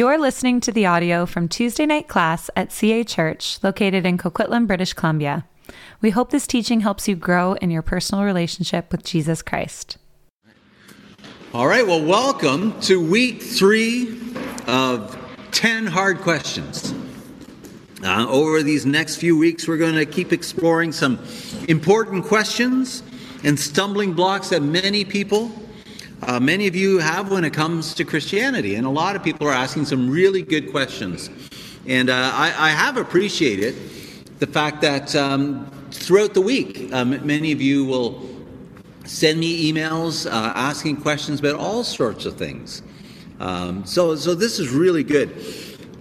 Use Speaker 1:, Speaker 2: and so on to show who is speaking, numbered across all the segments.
Speaker 1: You're listening to the audio from Tuesday night class at CA Church, located in Coquitlam, British Columbia. We hope this teaching helps you grow in your personal relationship with Jesus Christ.
Speaker 2: All right, well, welcome to week three of 10 hard questions. Uh, over these next few weeks, we're going to keep exploring some important questions and stumbling blocks that many people uh, many of you have when it comes to Christianity, and a lot of people are asking some really good questions. And uh, I, I, have appreciated the fact that um, throughout the week, um, many of you will send me emails uh, asking questions about all sorts of things. Um, so, so this is really good.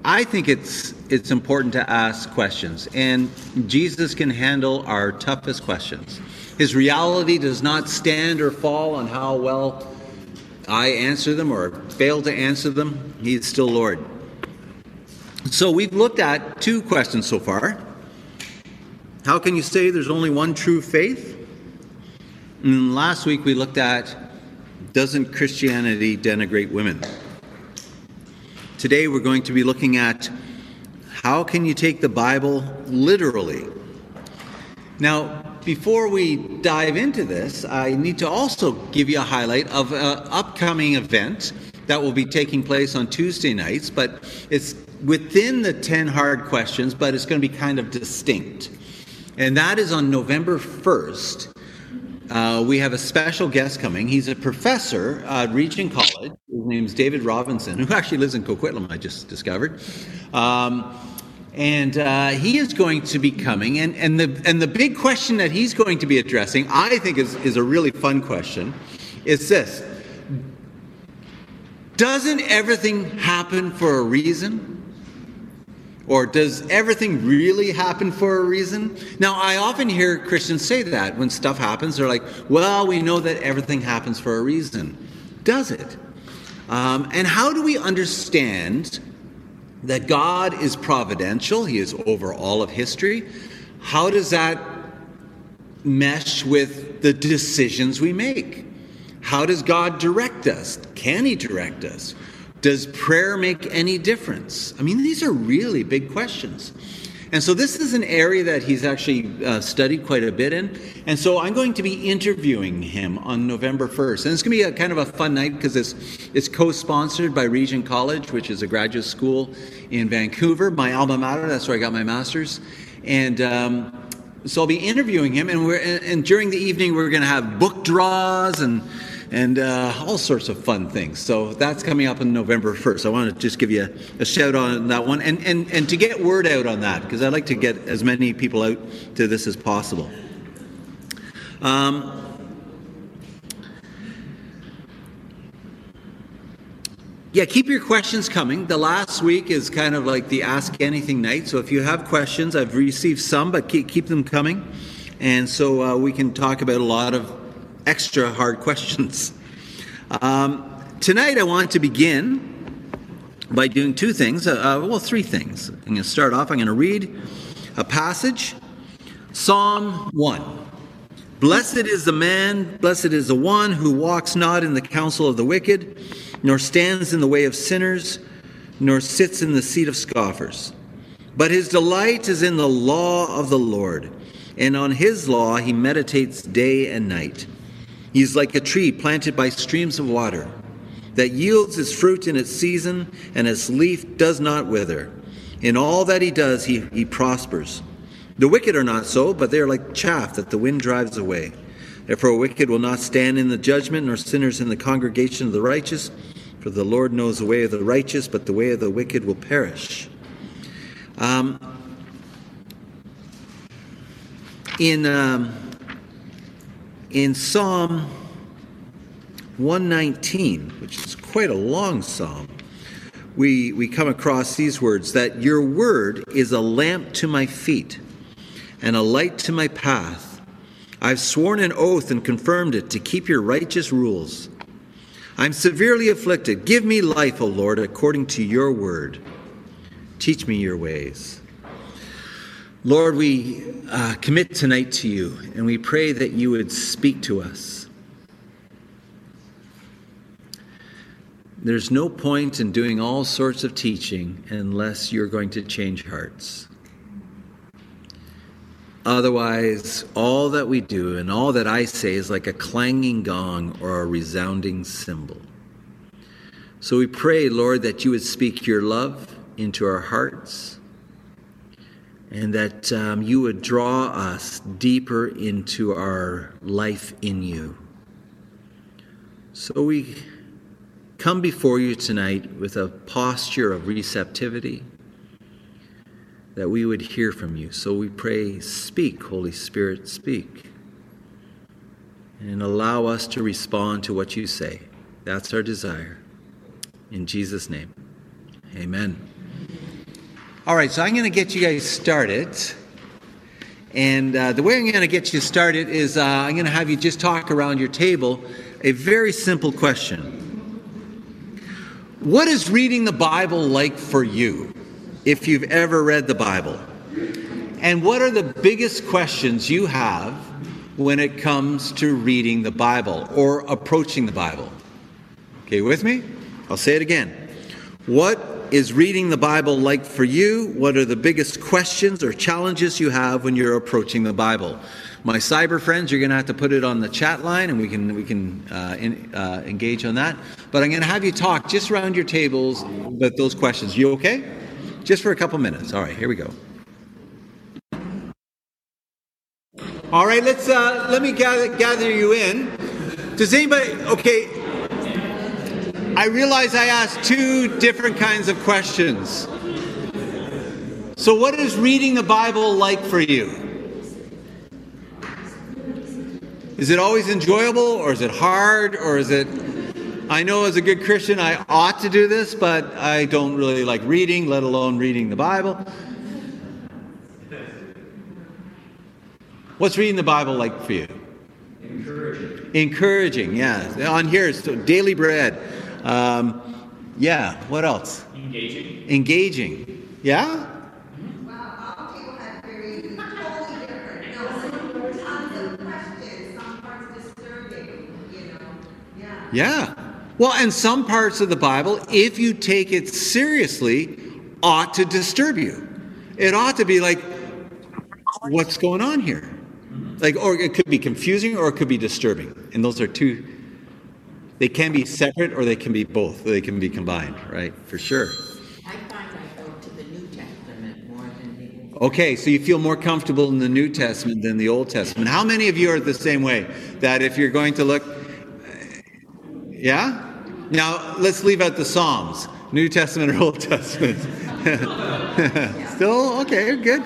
Speaker 2: I think it's it's important to ask questions, and Jesus can handle our toughest questions. His reality does not stand or fall on how well I answer them or fail to answer them, He is still Lord. So we've looked at two questions so far. How can you say there's only one true faith? And last week we looked at doesn't Christianity denigrate women? Today we're going to be looking at how can you take the Bible literally? Now, before we dive into this, I need to also give you a highlight of an upcoming event that will be taking place on Tuesday nights, but it's within the 10 hard questions, but it's going to be kind of distinct. And that is on November 1st. Uh, we have a special guest coming. He's a professor at Regent College. His name is David Robinson, who actually lives in Coquitlam, I just discovered. Um, and uh, he is going to be coming. And, and, the, and the big question that he's going to be addressing, I think is, is a really fun question, is this Doesn't everything happen for a reason? Or does everything really happen for a reason? Now, I often hear Christians say that when stuff happens, they're like, well, we know that everything happens for a reason. Does it? Um, and how do we understand that God is providential, He is over all of history. How does that mesh with the decisions we make? How does God direct us? Can He direct us? Does prayer make any difference? I mean, these are really big questions. And so this is an area that he's actually uh, studied quite a bit in. And so I'm going to be interviewing him on November 1st. And it's going to be a kind of a fun night because it's, it's co-sponsored by Regent College, which is a graduate school in Vancouver, my alma mater. That's where I got my master's. And um, so I'll be interviewing him. And, we're, and during the evening, we're going to have book draws and and uh, all sorts of fun things. So that's coming up on November 1st. I want to just give you a, a shout on that one and, and, and to get word out on that because I'd like to get as many people out to this as possible. Um, yeah, keep your questions coming. The last week is kind of like the Ask Anything night. So if you have questions, I've received some, but keep, keep them coming. And so uh, we can talk about a lot of extra hard questions. Um, tonight, I want to begin by doing two things. Uh, uh well, three things. I'm going to start off. I'm going to read a passage Psalm 1. Blessed is the man, blessed is the one who walks not in the counsel of the wicked, nor stands in the way of sinners, nor sits in the seat of scoffers. But his delight is in the law of the Lord, and on his law he meditates day and night. He is like a tree planted by streams of water that yields its fruit in its season, and its leaf does not wither. In all that he does, he, he prospers. The wicked are not so, but they are like chaff that the wind drives away. Therefore, wicked will not stand in the judgment, nor sinners in the congregation of the righteous. For the Lord knows the way of the righteous, but the way of the wicked will perish. Um, in. Um, in Psalm 119, which is quite a long psalm, we, we come across these words that your word is a lamp to my feet and a light to my path. I've sworn an oath and confirmed it to keep your righteous rules. I'm severely afflicted. Give me life, O Lord, according to your word. Teach me your ways. Lord, we uh, commit tonight to you and we pray that you would speak to us. there's no point in doing all sorts of teaching unless you're going to change hearts. Otherwise, all that we do and all that I say is like a clanging gong or a resounding cymbal. So we pray, Lord, that you would speak your love into our hearts and that um, you would draw us deeper into our life in you. So we come before you tonight with a posture of receptivity that we would hear from you. So we pray, speak, Holy Spirit, speak. And allow us to respond to what you say. That's our desire. In Jesus' name, amen. All right, so I'm going to get you guys started. And uh, the way I'm going to get you started is uh, I'm going to have you just talk around your table a very simple question. What is reading the Bible like for you, if you've ever read the Bible? And what are the biggest questions you have when it comes to reading the Bible or approaching the Bible? Okay, with me? I'll say it again. What is reading the Bible like for you? What are the biggest questions or challenges you have when you're approaching the Bible? My cyber friends, you're going to have to put it on the chat line, and we can we can uh, in, uh, engage on that. But I'm going to have you talk just around your tables with those questions. You okay? Just for a couple minutes. All right, here we go. All right, let's uh, let me gather gather you in. Does anybody? Okay, I realize I asked two different kinds of questions. So, what is reading the Bible like for you? Is it always enjoyable, or is it hard, or is it. I know as a good Christian I ought to do this, but I don't really like reading, let alone reading the Bible. What's reading the Bible like for you?
Speaker 3: Encouraging.
Speaker 2: Encouraging, yeah. On here, it's daily bread. Um, yeah, what else?
Speaker 3: Engaging.
Speaker 2: Engaging. Yeah? Yeah. Well, and some parts of the Bible, if you take it seriously, ought to disturb you. It ought to be like, what's going on here? Like, or it could be confusing or it could be disturbing. And those are two they can be separate or they can be both. They can be combined, right? For sure.
Speaker 4: I find I go to the New Testament more than the
Speaker 2: Old Okay, so you feel more comfortable in the New Testament than the Old Testament. How many of you are the same way? That if you're going to look. Yeah? Now, let's leave out the Psalms New Testament or Old Testament? Still? Okay, good.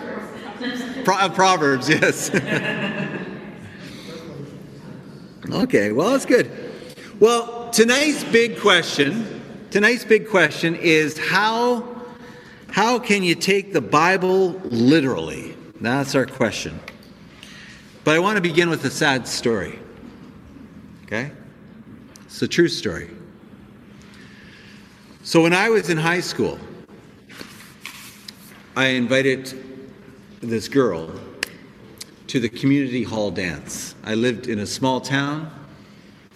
Speaker 2: Pro- uh, Proverbs, yes. okay, well, that's good. Well, tonight's big question, tonight's big question is how how can you take the Bible literally? That's our question. But I want to begin with a sad story. Okay? It's a true story. So when I was in high school, I invited this girl to the community hall dance. I lived in a small town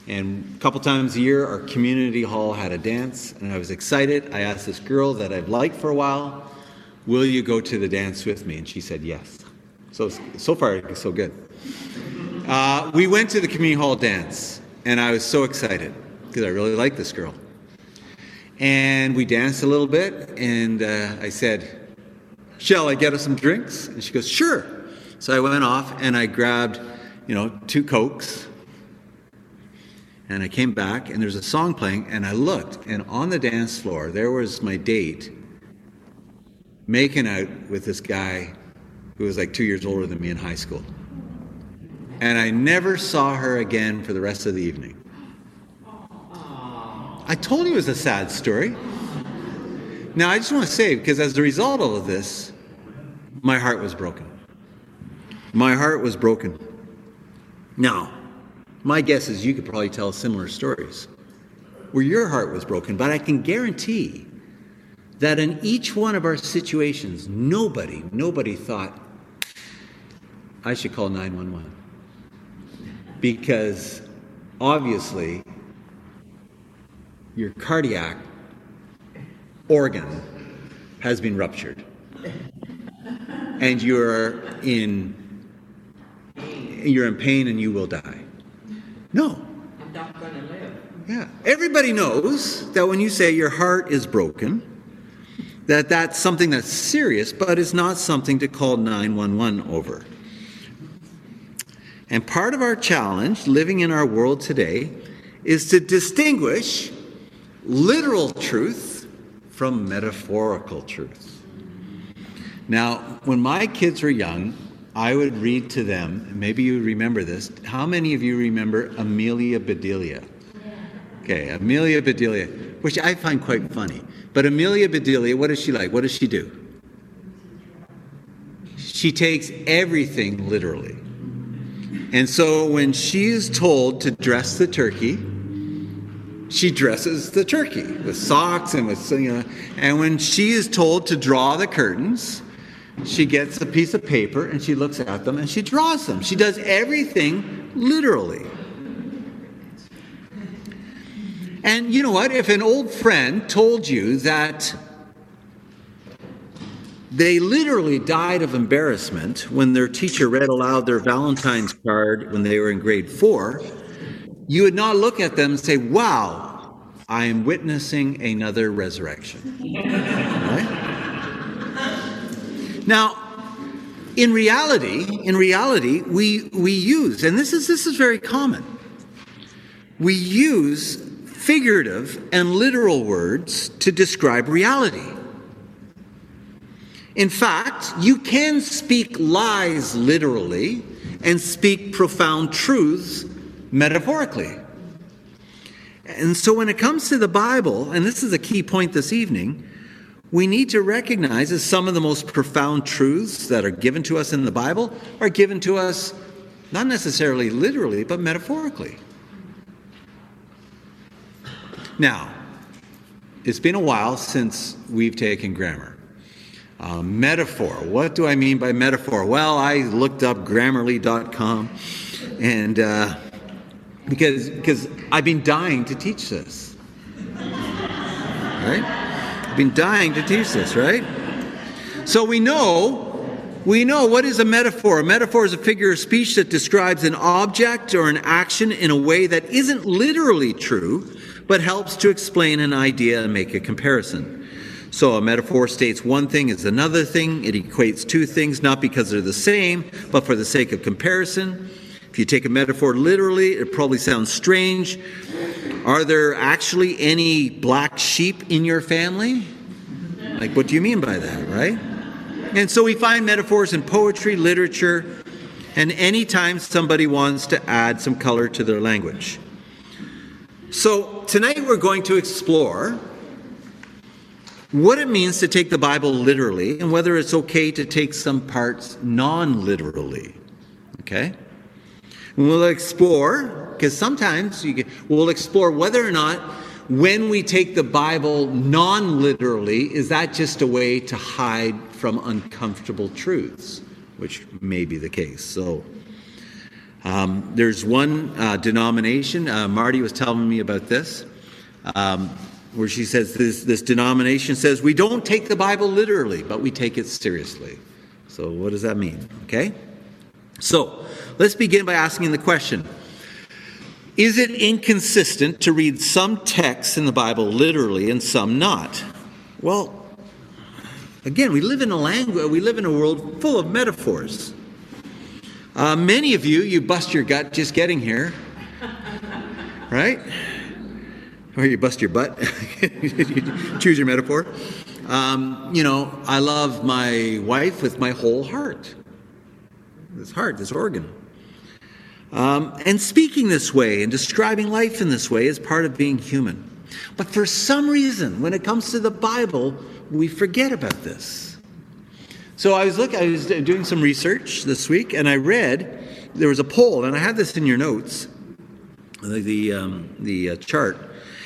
Speaker 2: and a couple times a year, our community hall had a dance, and I was excited. I asked this girl that I've liked for a while, Will you go to the dance with me? And she said yes. So, so far, so good. Uh, we went to the community hall dance, and I was so excited because I really like this girl. And we danced a little bit, and uh, I said, Shall I get us some drinks? And she goes, Sure. So I went off and I grabbed, you know, two Cokes and I came back, and there's a song playing, and I looked, and on the dance floor, there was my date making out with this guy who was like two years older than me in high school. And I never saw her again for the rest of the evening. I told you it was a sad story. Now, I just want to say, because as a result of this, my heart was broken. My heart was broken. Now, my guess is you could probably tell similar stories where your heart was broken, but I can guarantee that in each one of our situations, nobody, nobody thought, I should call 911. Because obviously, your cardiac organ has been ruptured and you're in you're in pain and you will die. No.
Speaker 4: I'm not gonna live.
Speaker 2: Yeah. Everybody knows that when you say your heart is broken, that that's something that's serious, but it's not something to call 911 over. And part of our challenge living in our world today is to distinguish literal truth from metaphorical truth. Now, when my kids were young, I would read to them, maybe you remember this. How many of you remember Amelia Bedelia? Okay, Amelia Bedelia, which I find quite funny. But Amelia Bedelia, what is she like? What does she do? She takes everything literally. And so when she is told to dress the turkey, she dresses the turkey with socks and with you know, and when she is told to draw the curtains, she gets a piece of paper and she looks at them and she draws them. She does everything literally. And you know what? If an old friend told you that they literally died of embarrassment when their teacher read aloud their Valentine's card when they were in grade four, you would not look at them and say, Wow, I am witnessing another resurrection. right? Now, in reality, in reality, we, we use, and this is, this is very common, we use figurative and literal words to describe reality. In fact, you can speak lies literally and speak profound truths metaphorically. And so when it comes to the Bible, and this is a key point this evening, we need to recognize that some of the most profound truths that are given to us in the Bible are given to us not necessarily literally, but metaphorically. Now, it's been a while since we've taken grammar. Uh, metaphor. What do I mean by metaphor? Well, I looked up grammarly.com and uh, because, because I've been dying to teach this. Right? Been dying to teach this, right? So we know we know what is a metaphor. A metaphor is a figure of speech that describes an object or an action in a way that isn't literally true, but helps to explain an idea and make a comparison. So a metaphor states one thing is another thing. It equates two things not because they're the same, but for the sake of comparison. If you take a metaphor literally, it probably sounds strange. Are there actually any black sheep in your family? Like, what do you mean by that, right? And so we find metaphors in poetry, literature, and anytime somebody wants to add some color to their language. So tonight we're going to explore what it means to take the Bible literally and whether it's okay to take some parts non literally. Okay? We'll explore, because sometimes get, we'll explore whether or not when we take the Bible non literally, is that just a way to hide from uncomfortable truths, which may be the case. So, um, there's one uh, denomination, uh, Marty was telling me about this, um, where she says this, this denomination says we don't take the Bible literally, but we take it seriously. So, what does that mean? Okay? So, let's begin by asking the question Is it inconsistent to read some texts in the Bible literally and some not? Well, again, we live in a language, we live in a world full of metaphors. Uh, many of you, you bust your gut just getting here, right? Or you bust your butt. Choose your metaphor. Um, you know, I love my wife with my whole heart this heart, this organ. Um, and speaking this way and describing life in this way is part of being human. But for some reason, when it comes to the Bible, we forget about this. So I was looking, I was doing some research this week, and I read there was a poll, and I have this in your notes, the the, um, the uh, chart.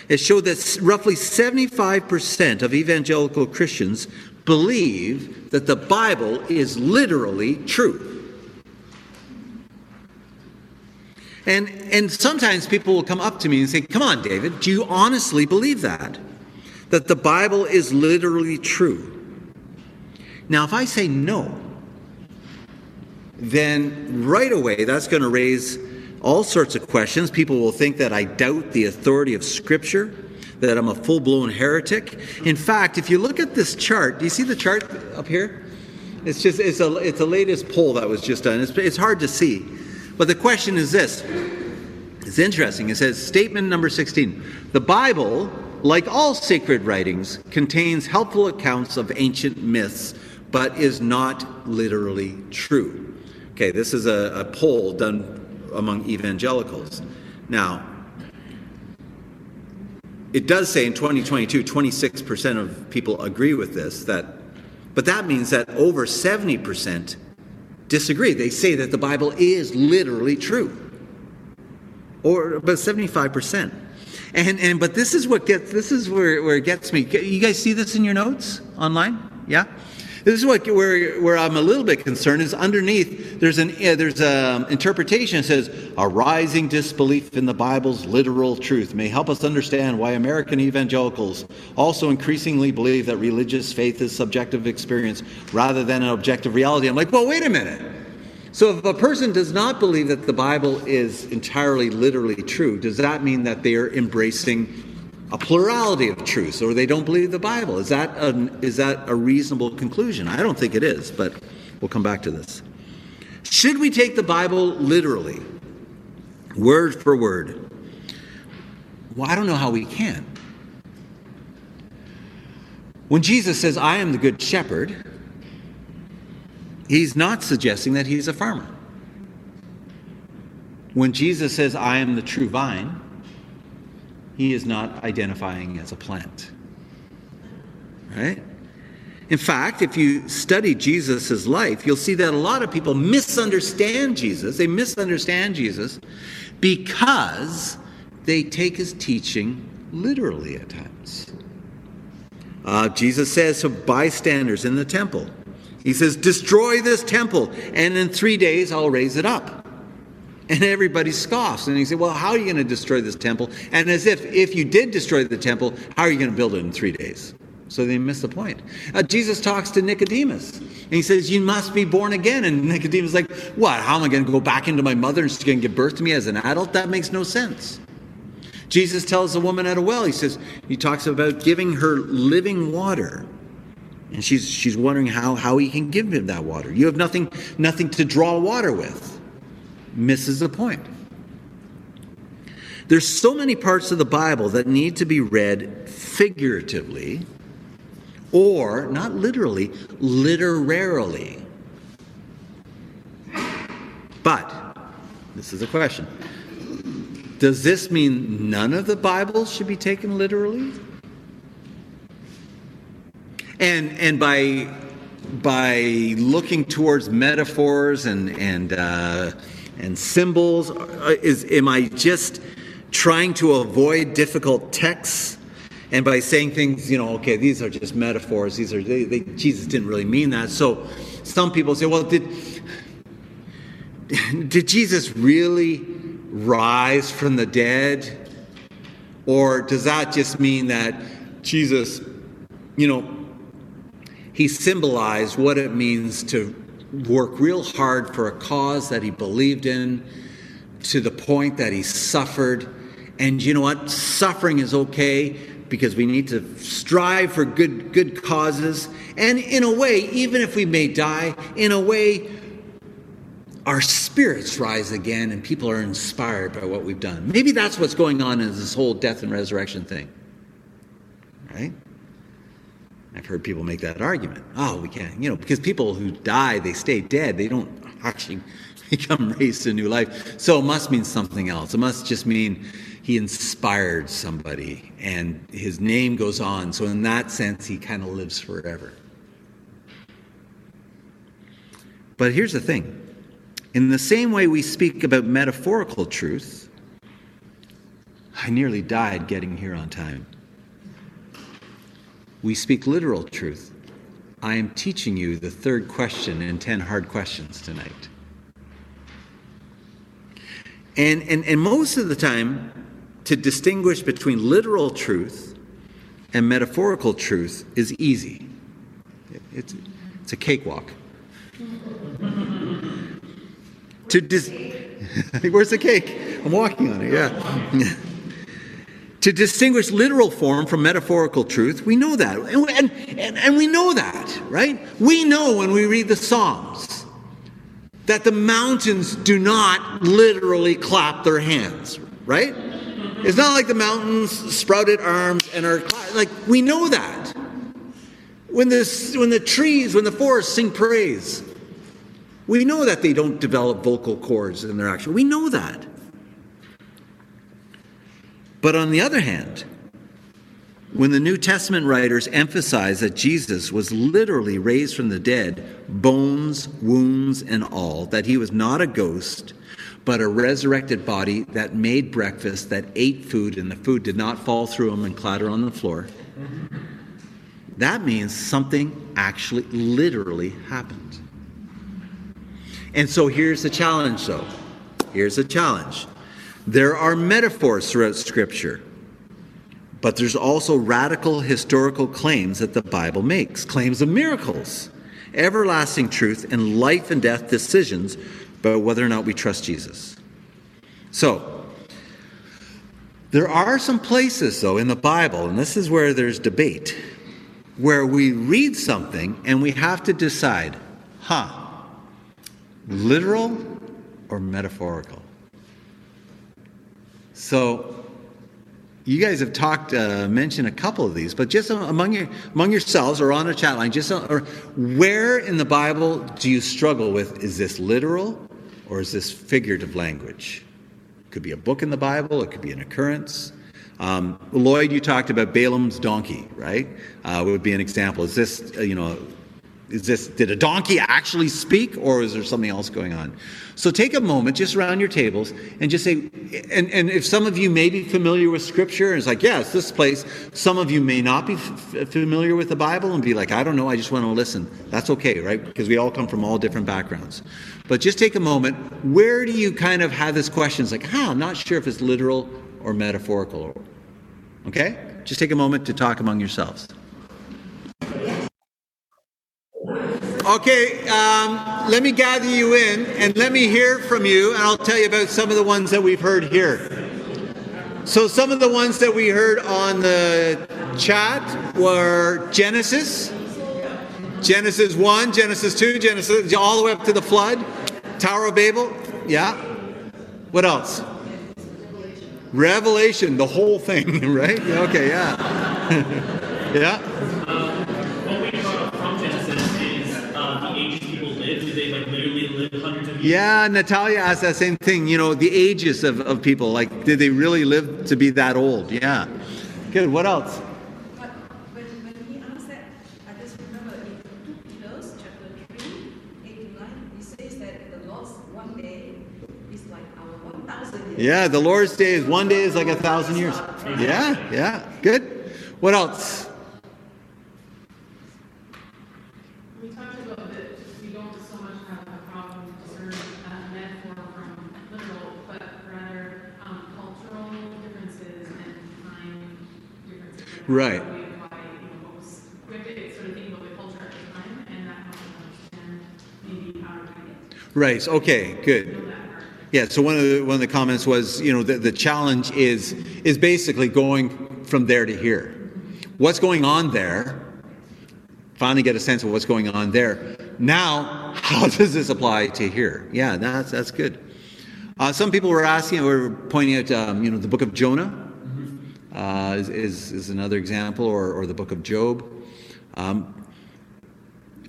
Speaker 2: It showed that roughly 75% of evangelical Christians believe that the Bible is literally true. And, and sometimes people will come up to me and say, Come on, David, do you honestly believe that? That the Bible is literally true? Now, if I say no, then right away that's going to raise all sorts of questions. People will think that I doubt the authority of Scripture, that I'm a full blown heretic. In fact, if you look at this chart, do you see the chart up here? It's just it's a it's the latest poll that was just done. It's, it's hard to see, but the question is this. It's interesting. It says statement number 16. The Bible, like all sacred writings, contains helpful accounts of ancient myths, but is not literally true. Okay, this is a, a poll done among evangelicals. Now, it does say in 2022, 26% of people agree with this, that, but that means that over 70% disagree. They say that the Bible is literally true. Or about 75%. And, and but this is what gets this is where, where it gets me. You guys see this in your notes online? Yeah? This is what where, where I'm a little bit concerned is underneath there's an uh, there's an interpretation that says a rising disbelief in the Bible's literal truth may help us understand why American evangelicals also increasingly believe that religious faith is subjective experience rather than an objective reality. I'm like, well, wait a minute. So if a person does not believe that the Bible is entirely literally true, does that mean that they are embracing a plurality of truths, or they don't believe the Bible. Is that, a, is that a reasonable conclusion? I don't think it is, but we'll come back to this. Should we take the Bible literally, word for word? Well, I don't know how we can. When Jesus says, I am the good shepherd, he's not suggesting that he's a farmer. When Jesus says, I am the true vine, he is not identifying as a plant. Right? In fact, if you study Jesus' life, you'll see that a lot of people misunderstand Jesus. They misunderstand Jesus because they take his teaching literally at times. Uh, Jesus says to bystanders in the temple, He says, Destroy this temple, and in three days I'll raise it up. And everybody scoffs. And he said, Well, how are you going to destroy this temple? And as if, if you did destroy the temple, how are you going to build it in three days? So they miss the point. Uh, Jesus talks to Nicodemus. And he says, You must be born again. And Nicodemus is like, What? How am I going to go back into my mother and she's going to give birth to me as an adult? That makes no sense. Jesus tells the woman at a well, he says, he talks about giving her living water. And she's, she's wondering how, how he can give him that water. You have nothing, nothing to draw water with misses the point. There's so many parts of the Bible that need to be read figuratively or, not literally, literarily. But, this is a question Does this mean none of the Bible should be taken literally? And, and by, by looking towards metaphors and, and uh, and symbols? Uh, is, am I just trying to avoid difficult texts? And by saying things, you know, okay, these are just metaphors. These are they, they, Jesus didn't really mean that. So some people say, well, did did Jesus really rise from the dead? Or does that just mean that Jesus, you know, he symbolized what it means to work real hard for a cause that he believed in to the point that he suffered. And you know what? Suffering is okay because we need to strive for good good causes. And in a way, even if we may die, in a way our spirits rise again and people are inspired by what we've done. Maybe that's what's going on in this whole death and resurrection thing. Right? I've heard people make that argument. Oh, we can't, you know, because people who die, they stay dead. They don't actually become raised to new life. So it must mean something else. It must just mean he inspired somebody and his name goes on. So, in that sense, he kind of lives forever. But here's the thing in the same way we speak about metaphorical truth, I nearly died getting here on time. We speak literal truth. I am teaching you the third question in 10 hard questions tonight. And, and, and most of the time, to distinguish between literal truth and metaphorical truth is easy. It's, it's a cakewalk. to dis- Where's the cake? I'm walking on it, yeah. to distinguish literal form from metaphorical truth, we know that. And, and, and, we know that, right? We know when we read the Psalms that the mountains do not literally clap their hands, right? It's not like the mountains sprouted arms and are like we know that. When the when the trees, when the forests sing praise, we know that they don't develop vocal cords in their action. We know that. But on the other hand, when the New Testament writers emphasize that Jesus was literally raised from the dead, bones, wounds, and all, that he was not a ghost, but a resurrected body that made breakfast, that ate food, and the food did not fall through him and clatter on the floor, that means something actually, literally happened. And so here's the challenge, though. Here's the challenge. There are metaphors throughout Scripture, but there's also radical historical claims that the Bible makes claims of miracles, everlasting truth, and life and death decisions about whether or not we trust Jesus. So, there are some places, though, in the Bible, and this is where there's debate, where we read something and we have to decide, huh, literal or metaphorical? So, you guys have talked, uh, mentioned a couple of these, but just among your, among yourselves or on a chat line, just uh, or where in the Bible do you struggle with? Is this literal or is this figurative language? It could be a book in the Bible, it could be an occurrence. Um, Lloyd, you talked about Balaam's donkey, right? Uh, would be an example. Is this, uh, you know, this did a donkey actually speak, or is there something else going on? So take a moment, just around your tables, and just say, and, and if some of you may be familiar with Scripture, and it's like, yes, this place. Some of you may not be f- familiar with the Bible, and be like, I don't know, I just want to listen. That's okay, right? Because we all come from all different backgrounds. But just take a moment. Where do you kind of have this question? It's like, huh, I'm not sure if it's literal or metaphorical. Okay? Just take a moment to talk among yourselves. Okay, um, let me gather you in and let me hear from you, and I'll tell you about some of the ones that we've heard here. So, some of the ones that we heard on the chat were Genesis, Genesis 1, Genesis 2, Genesis, all the way up to the flood, Tower of Babel. Yeah. What else? Revelation, the whole thing, right? Okay, yeah. yeah. Yeah, Natalia asked that same thing. You know, the ages of, of people. Like, did they really live to be that old? Yeah. Good. What else?
Speaker 5: But when, when he answered, I just remember in 2 chapter 3, 8 to 9, he says that the Lord's one day is like our 1,000 years.
Speaker 2: Yeah, the Lord's day is one day is like a thousand years. Yeah, yeah. Good. What else?
Speaker 6: We talked about that we don't so much have a problem discerning uh, metaphor from literal, but rather um, cultural differences and time differences. like how
Speaker 2: Right.
Speaker 6: We apply, you know, what was, we have to sort of think about the culture at the time, and that helps us understand maybe how to read it.
Speaker 2: Right. Okay. Good. Yeah. So one of the one of the comments was, you know, the, the challenge is is basically going from there to here. What's going on there? Finally, get a sense of what's going on there. Now, how does this apply to here? Yeah, that's that's good. Uh, some people were asking, were pointing out, um, you know, the book of Jonah uh, is, is is another example, or or the book of Job. Um,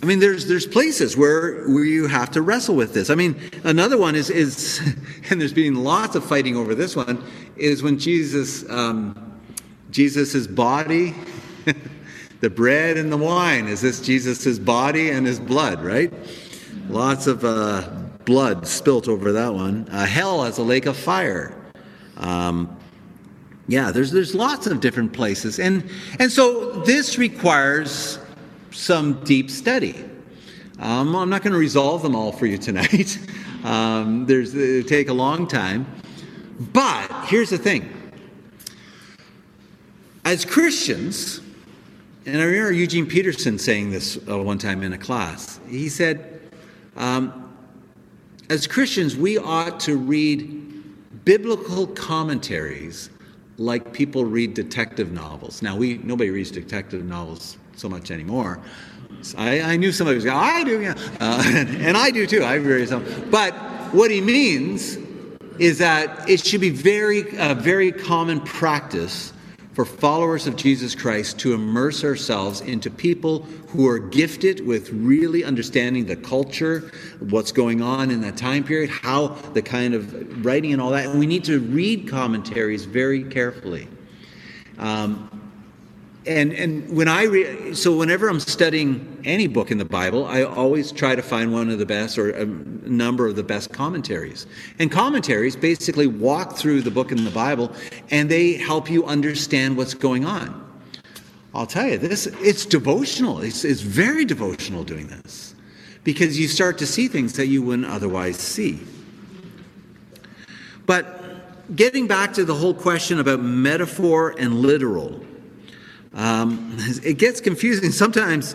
Speaker 2: I mean, there's there's places where where you have to wrestle with this. I mean, another one is is, and there's been lots of fighting over this one, is when Jesus um, Jesus's body, the bread and the wine. Is this Jesus's body and his blood? Right? Lots of uh, blood spilt over that one. Uh, hell as a lake of fire. Um, yeah, there's there's lots of different places, and and so this requires some deep study. Um, I'm not going to resolve them all for you tonight. um, there's they take a long time, But here's the thing as Christians, and I remember Eugene Peterson saying this uh, one time in a class. He said, um, as Christians, we ought to read biblical commentaries like people read detective novels. Now, we nobody reads detective novels so much anymore. So I, I, knew somebody was going, I do, yeah. Uh, and I do too. I read some. But what he means is that it should be very, uh, very common practice for followers of Jesus Christ to immerse ourselves into people who are gifted with really understanding the culture, what's going on in that time period, how the kind of writing and all that. And we need to read commentaries very carefully. Um, and and when I re- so whenever I'm studying any book in the Bible, I always try to find one of the best or a number of the best commentaries. And commentaries basically walk through the book in the Bible, and they help you understand what's going on. I'll tell you this: it's devotional. It's it's very devotional doing this because you start to see things that you wouldn't otherwise see. But getting back to the whole question about metaphor and literal. Um, it gets confusing. Sometimes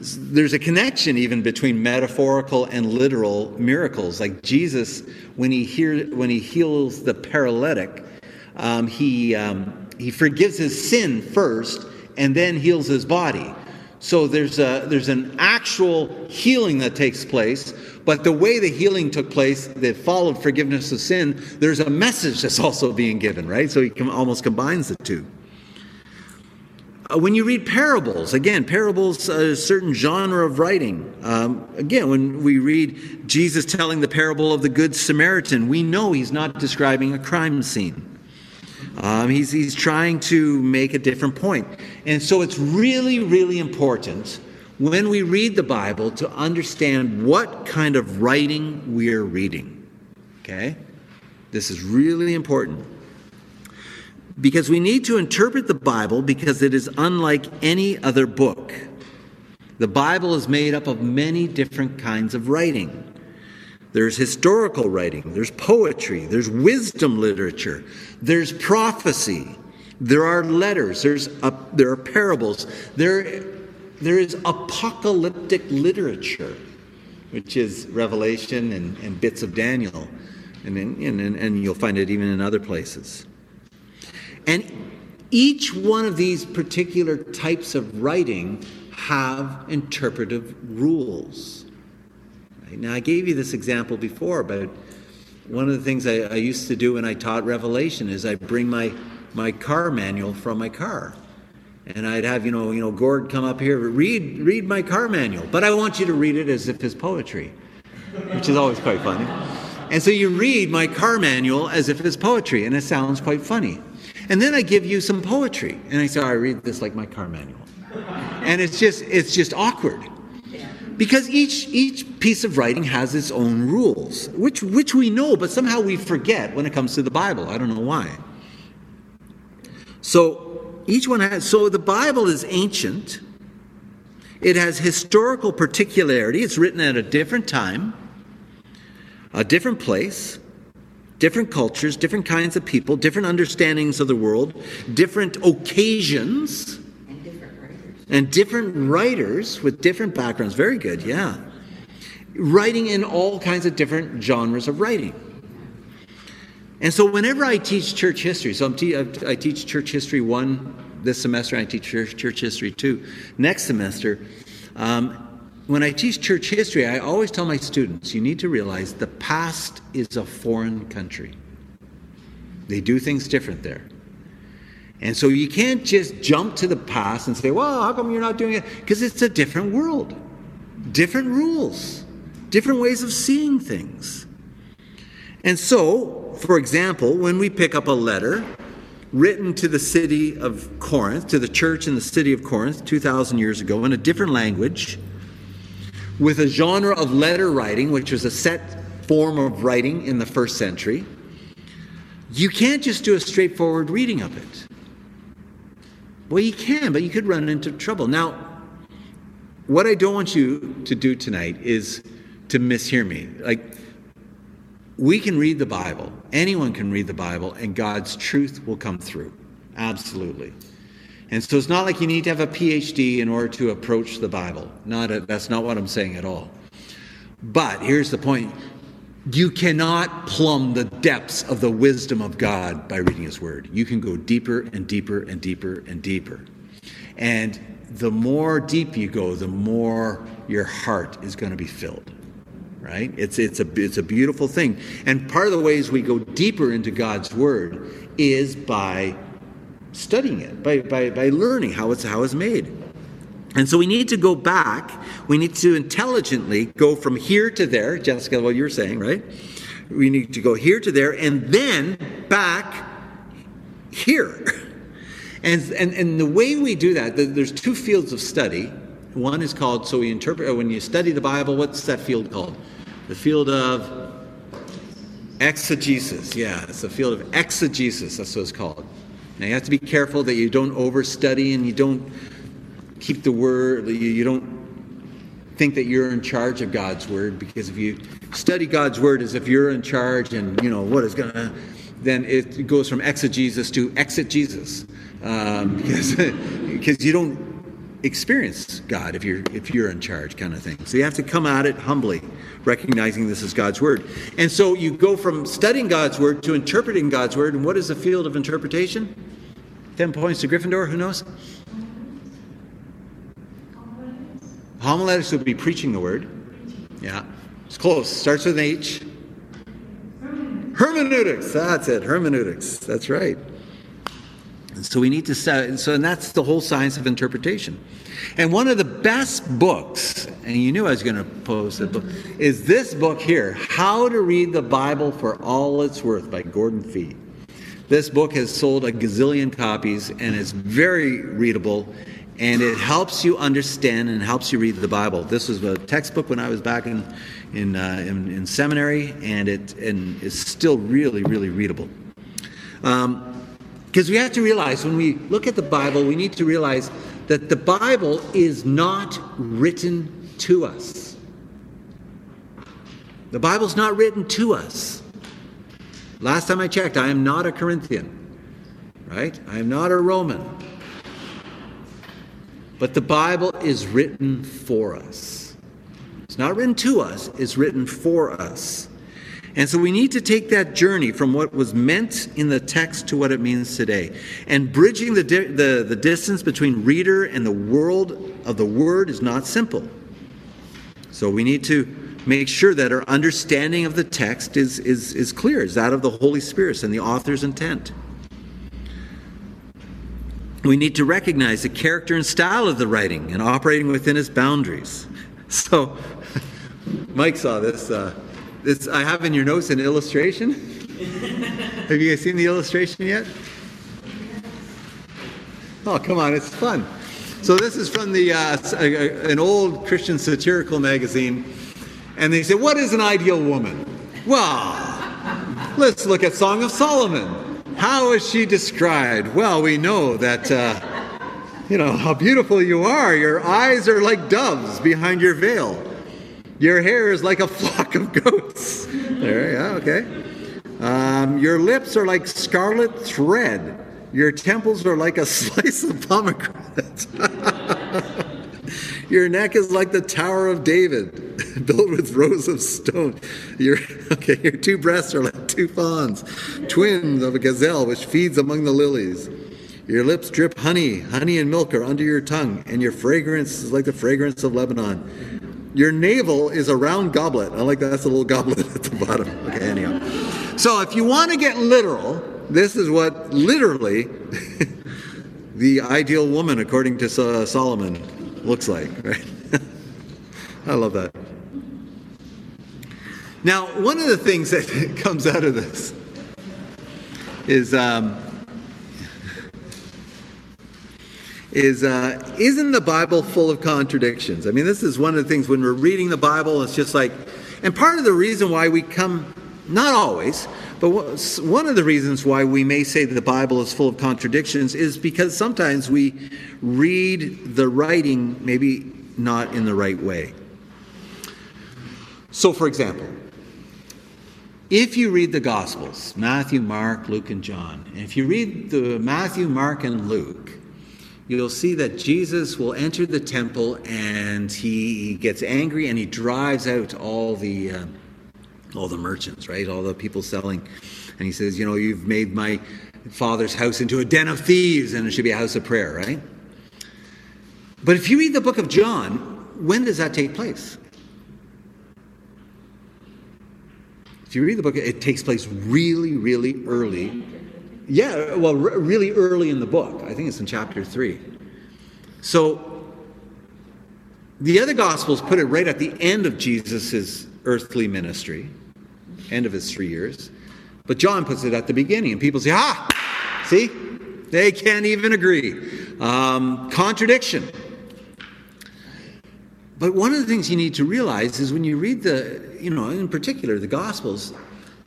Speaker 2: there's a connection even between metaphorical and literal miracles. Like Jesus, when he, hear, when he heals the paralytic, um, he, um, he forgives his sin first and then heals his body. So there's, a, there's an actual healing that takes place, but the way the healing took place that followed forgiveness of sin, there's a message that's also being given, right? So he com- almost combines the two. Uh, when you read parables, again, parables, a certain genre of writing. Um, again, when we read Jesus telling the parable of the Good Samaritan, we know he's not describing a crime scene. Um, he's, he's trying to make a different point. And so it's really, really important when we read the Bible to understand what kind of writing we're reading. Okay? This is really important because we need to interpret the Bible because it is unlike any other book. The Bible is made up of many different kinds of writing. There's historical writing, there's poetry, there's wisdom literature, there's prophecy, there are letters, there's a, there are parables, there, there is apocalyptic literature, which is Revelation and, and bits of Daniel, and, and, and you'll find it even in other places. And each one of these particular types of writing have interpretive rules. Right? Now, I gave you this example before, but one of the things I, I, used to do when I taught Revelation is I bring my, my car manual from my car. And I'd have, you know, you know, Gord come up here, read, read my car manual. But I want you to read it as if it's poetry, which is always quite funny. And so you read my car manual as if it's poetry, and it sounds quite funny. And then I give you some poetry. And I say, oh, I read this like my car manual. And it's just it's just awkward. Because each each piece of writing has its own rules, which which we know, but somehow we forget when it comes to the Bible. I don't know why. So each one has so the Bible is ancient. It has historical particularity. It's written at a different time, a different place different cultures, different kinds of people, different understandings of the world, different occasions,
Speaker 4: And different writers.
Speaker 2: and different writers with different backgrounds. Very good, yeah. Writing in all kinds of different genres of writing. And so, whenever I teach church history, so te- I teach church history one this semester, and I teach church, church history two next semester. Um, when I teach church history, I always tell my students you need to realize the past is a foreign country. They do things different there. And so you can't just jump to the past and say, well, how come you're not doing it? Because it's a different world, different rules, different ways of seeing things. And so, for example, when we pick up a letter written to the city of Corinth, to the church in the city of Corinth 2,000 years ago in a different language, with a genre of letter writing, which was a set form of writing in the first century, you can't just do a straightforward reading of it. Well, you can, but you could run into trouble. Now, what I don't want you to do tonight is to mishear me. Like, we can read the Bible. Anyone can read the Bible, and God's truth will come through. Absolutely. And so it's not like you need to have a PhD in order to approach the Bible. Not a, that's not what I'm saying at all. But here's the point you cannot plumb the depths of the wisdom of God by reading His Word. You can go deeper and deeper and deeper and deeper. And the more deep you go, the more your heart is going to be filled. Right? It's, it's, a, it's a beautiful thing. And part of the ways we go deeper into God's Word is by studying it, by, by, by learning how it's, how it's made. And so we need to go back. We need to intelligently go from here to there. Jessica, what you were saying, right? We need to go here to there and then back here. And, and, and the way we do that, there's two fields of study. One is called, so we interpret, uh, when you study the Bible, what's that field called? The field of exegesis. Yeah, it's the field of exegesis. That's what it's called. Now you have to be careful that you don't overstudy and you don't keep the word, you, you don't think that you're in charge of God's word because if you study God's word as if you're in charge and you know what is going to, then it goes from exegesis to exit Jesus um, because, because you don't experience God if you're if you're in charge, kind of thing. So you have to come at it humbly, recognizing this is God's word. And so you go from studying God's word to interpreting God's word. And what is the field of interpretation? Ten points to Gryffindor. Who knows? Homiletics would be preaching the word. Yeah, it's close. Starts with an H. Hermeneutics. That's it. Hermeneutics. That's right. So we need to say, so and that's the whole science of interpretation. And one of the best books, and you knew I was going to pose the book, is this book here, How to Read the Bible for All It's Worth by Gordon Fee. This book has sold a gazillion copies and is very readable and it helps you understand and helps you read the Bible. This was a textbook when I was back in in, uh, in, in, seminary, and it and it's still really really readable. Because we have to realize when we look at the Bible, we need to realize that the Bible is not written to us. The Bible's not written to us. Last time I checked, I am not a Corinthian, right? I am not a Roman. But the Bible is written for us. It's not written to us, it's written for us. And so we need to take that journey from what was meant in the text to what it means today. And bridging the, di- the, the distance between reader and the world of the Word is not simple. So we need to make sure that our understanding of the text is, is, is clear, is that of the Holy Spirit and the author's intent. We need to recognize the character and style of the writing and operating within its boundaries. So, Mike saw this. Uh, this I have in your notes an illustration. have you guys seen the illustration yet? Oh, come on, it's fun. So this is from the uh, an old Christian satirical magazine, and they say, "What is an ideal woman?" Well, let's look at Song of Solomon. How is she described? Well, we know that, uh, you know, how beautiful you are. Your eyes are like doves behind your veil. Your hair is like a flock of goats. There, yeah, okay. Um, your lips are like scarlet thread. Your temples are like a slice of pomegranate. Your neck is like the Tower of David, built with rows of stone. Your, okay, your two breasts are like two fawns, twins of a gazelle which feeds among the lilies. Your lips drip honey, honey and milk are under your tongue, and your fragrance is like the fragrance of Lebanon. Your navel is a round goblet. I like that. That's a little goblet at the bottom. Okay, anyhow. So if you want to get literal, this is what literally the ideal woman, according to Solomon, looks like, right? I love that. Now, one of the things that comes out of this is um, is uh, isn't the Bible full of contradictions? I mean, this is one of the things when we're reading the Bible, it's just like, and part of the reason why we come, not always, but one of the reasons why we may say that the Bible is full of contradictions is because sometimes we read the writing maybe not in the right way. So, for example, if you read the Gospels, Matthew, Mark, Luke, and John, and if you read the Matthew, Mark, and Luke, you'll see that Jesus will enter the temple and he gets angry and he drives out all the uh, all the merchants, right? All the people selling, and he says, you know, you've made my father's house into a den of thieves, and it should be a house of prayer, right? But if you read the book of John, when does that take place? If you read the book, it takes place really, really early. Yeah, well, really early in the book. I think it's in chapter 3. So the other Gospels put it right at the end of Jesus' earthly ministry, end of his three years. But John puts it at the beginning, and people say, ah, see? They can't even agree. Um, contradiction. But one of the things you need to realize is when you read the, you know, in particular the Gospels,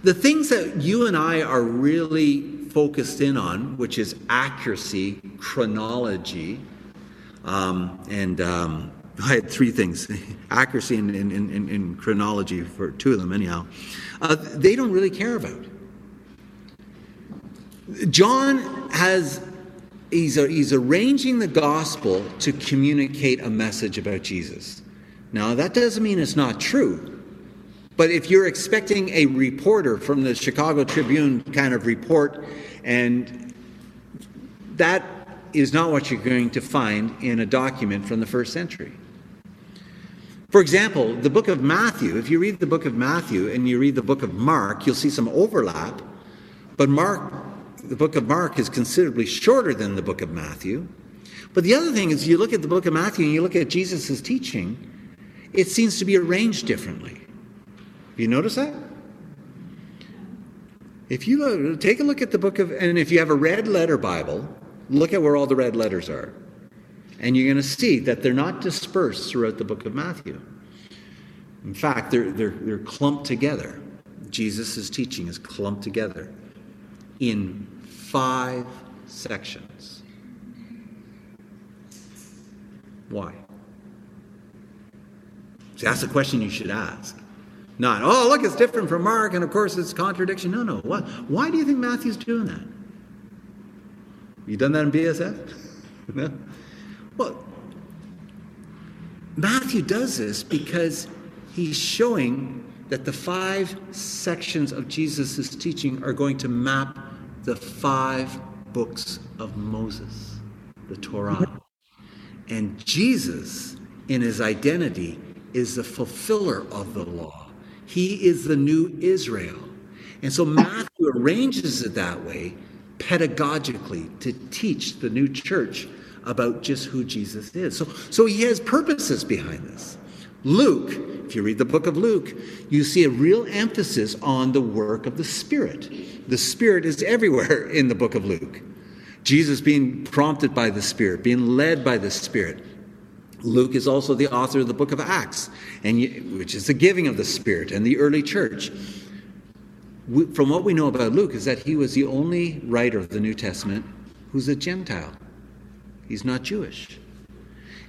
Speaker 2: the things that you and I are really focused in on, which is accuracy, chronology, um, and um, I had three things accuracy and, and, and, and, chronology for two of them, anyhow, uh, they don't really care about. John has he's, he's arranging the gospel to communicate a message about Jesus. Now, that doesn't mean it's not true. But if you're expecting a reporter from the Chicago Tribune kind of report, and that is not what you're going to find in a document from the first century. For example, the book of Matthew, if you read the book of Matthew and you read the book of Mark, you'll see some overlap. But Mark, the book of Mark is considerably shorter than the book of Matthew. But the other thing is, you look at the book of Matthew and you look at Jesus' teaching, it seems to be arranged differently. Have you noticed that? If you look, take a look at the book of, and if you have a red letter Bible, look at where all the red letters are. And you're going to see that they're not dispersed throughout the book of Matthew. In fact, they're, they're, they're clumped together. Jesus' teaching is clumped together in five sections. Why? See, that's the question you should ask. Not, oh, look, it's different from Mark, and of course it's contradiction. No, no. Why, why do you think Matthew's doing that? You done that in BSF? no? Well, Matthew does this because he's showing that the five sections of Jesus' teaching are going to map the five books of Moses, the Torah. And Jesus, in his identity, is the fulfiller of the law. He is the new Israel. And so Matthew arranges it that way pedagogically to teach the new church about just who Jesus is. So, so he has purposes behind this. Luke, if you read the book of Luke, you see a real emphasis on the work of the Spirit. The Spirit is everywhere in the book of Luke. Jesus being prompted by the Spirit, being led by the Spirit. Luke is also the author of the book of Acts, and which is the giving of the Spirit and the early church. From what we know about Luke is that he was the only writer of the New Testament who's a Gentile. He's not Jewish.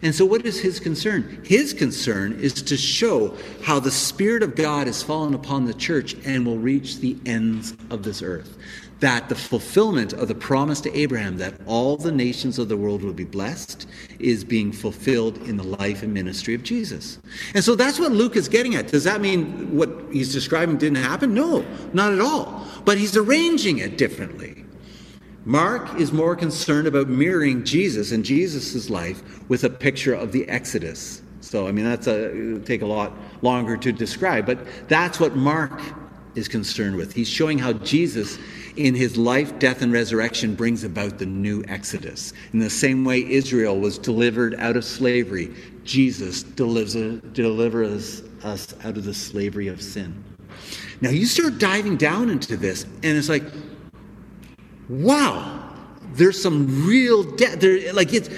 Speaker 2: And so, what is his concern? His concern is to show how the Spirit of God has fallen upon the church and will reach the ends of this earth. That the fulfillment of the promise to Abraham that all the nations of the world will be blessed is being fulfilled in the life and ministry of Jesus. And so that's what Luke is getting at. Does that mean what he's describing didn't happen? No, not at all. But he's arranging it differently. Mark is more concerned about mirroring Jesus and Jesus' life with a picture of the Exodus. So, I mean, that's a take a lot longer to describe, but that's what Mark is concerned with. He's showing how Jesus, in his life, death, and resurrection, brings about the new Exodus. In the same way Israel was delivered out of slavery, Jesus delivers, delivers us out of the slavery of sin. Now, you start diving down into this, and it's like, wow, there's some real depth. There, like it's,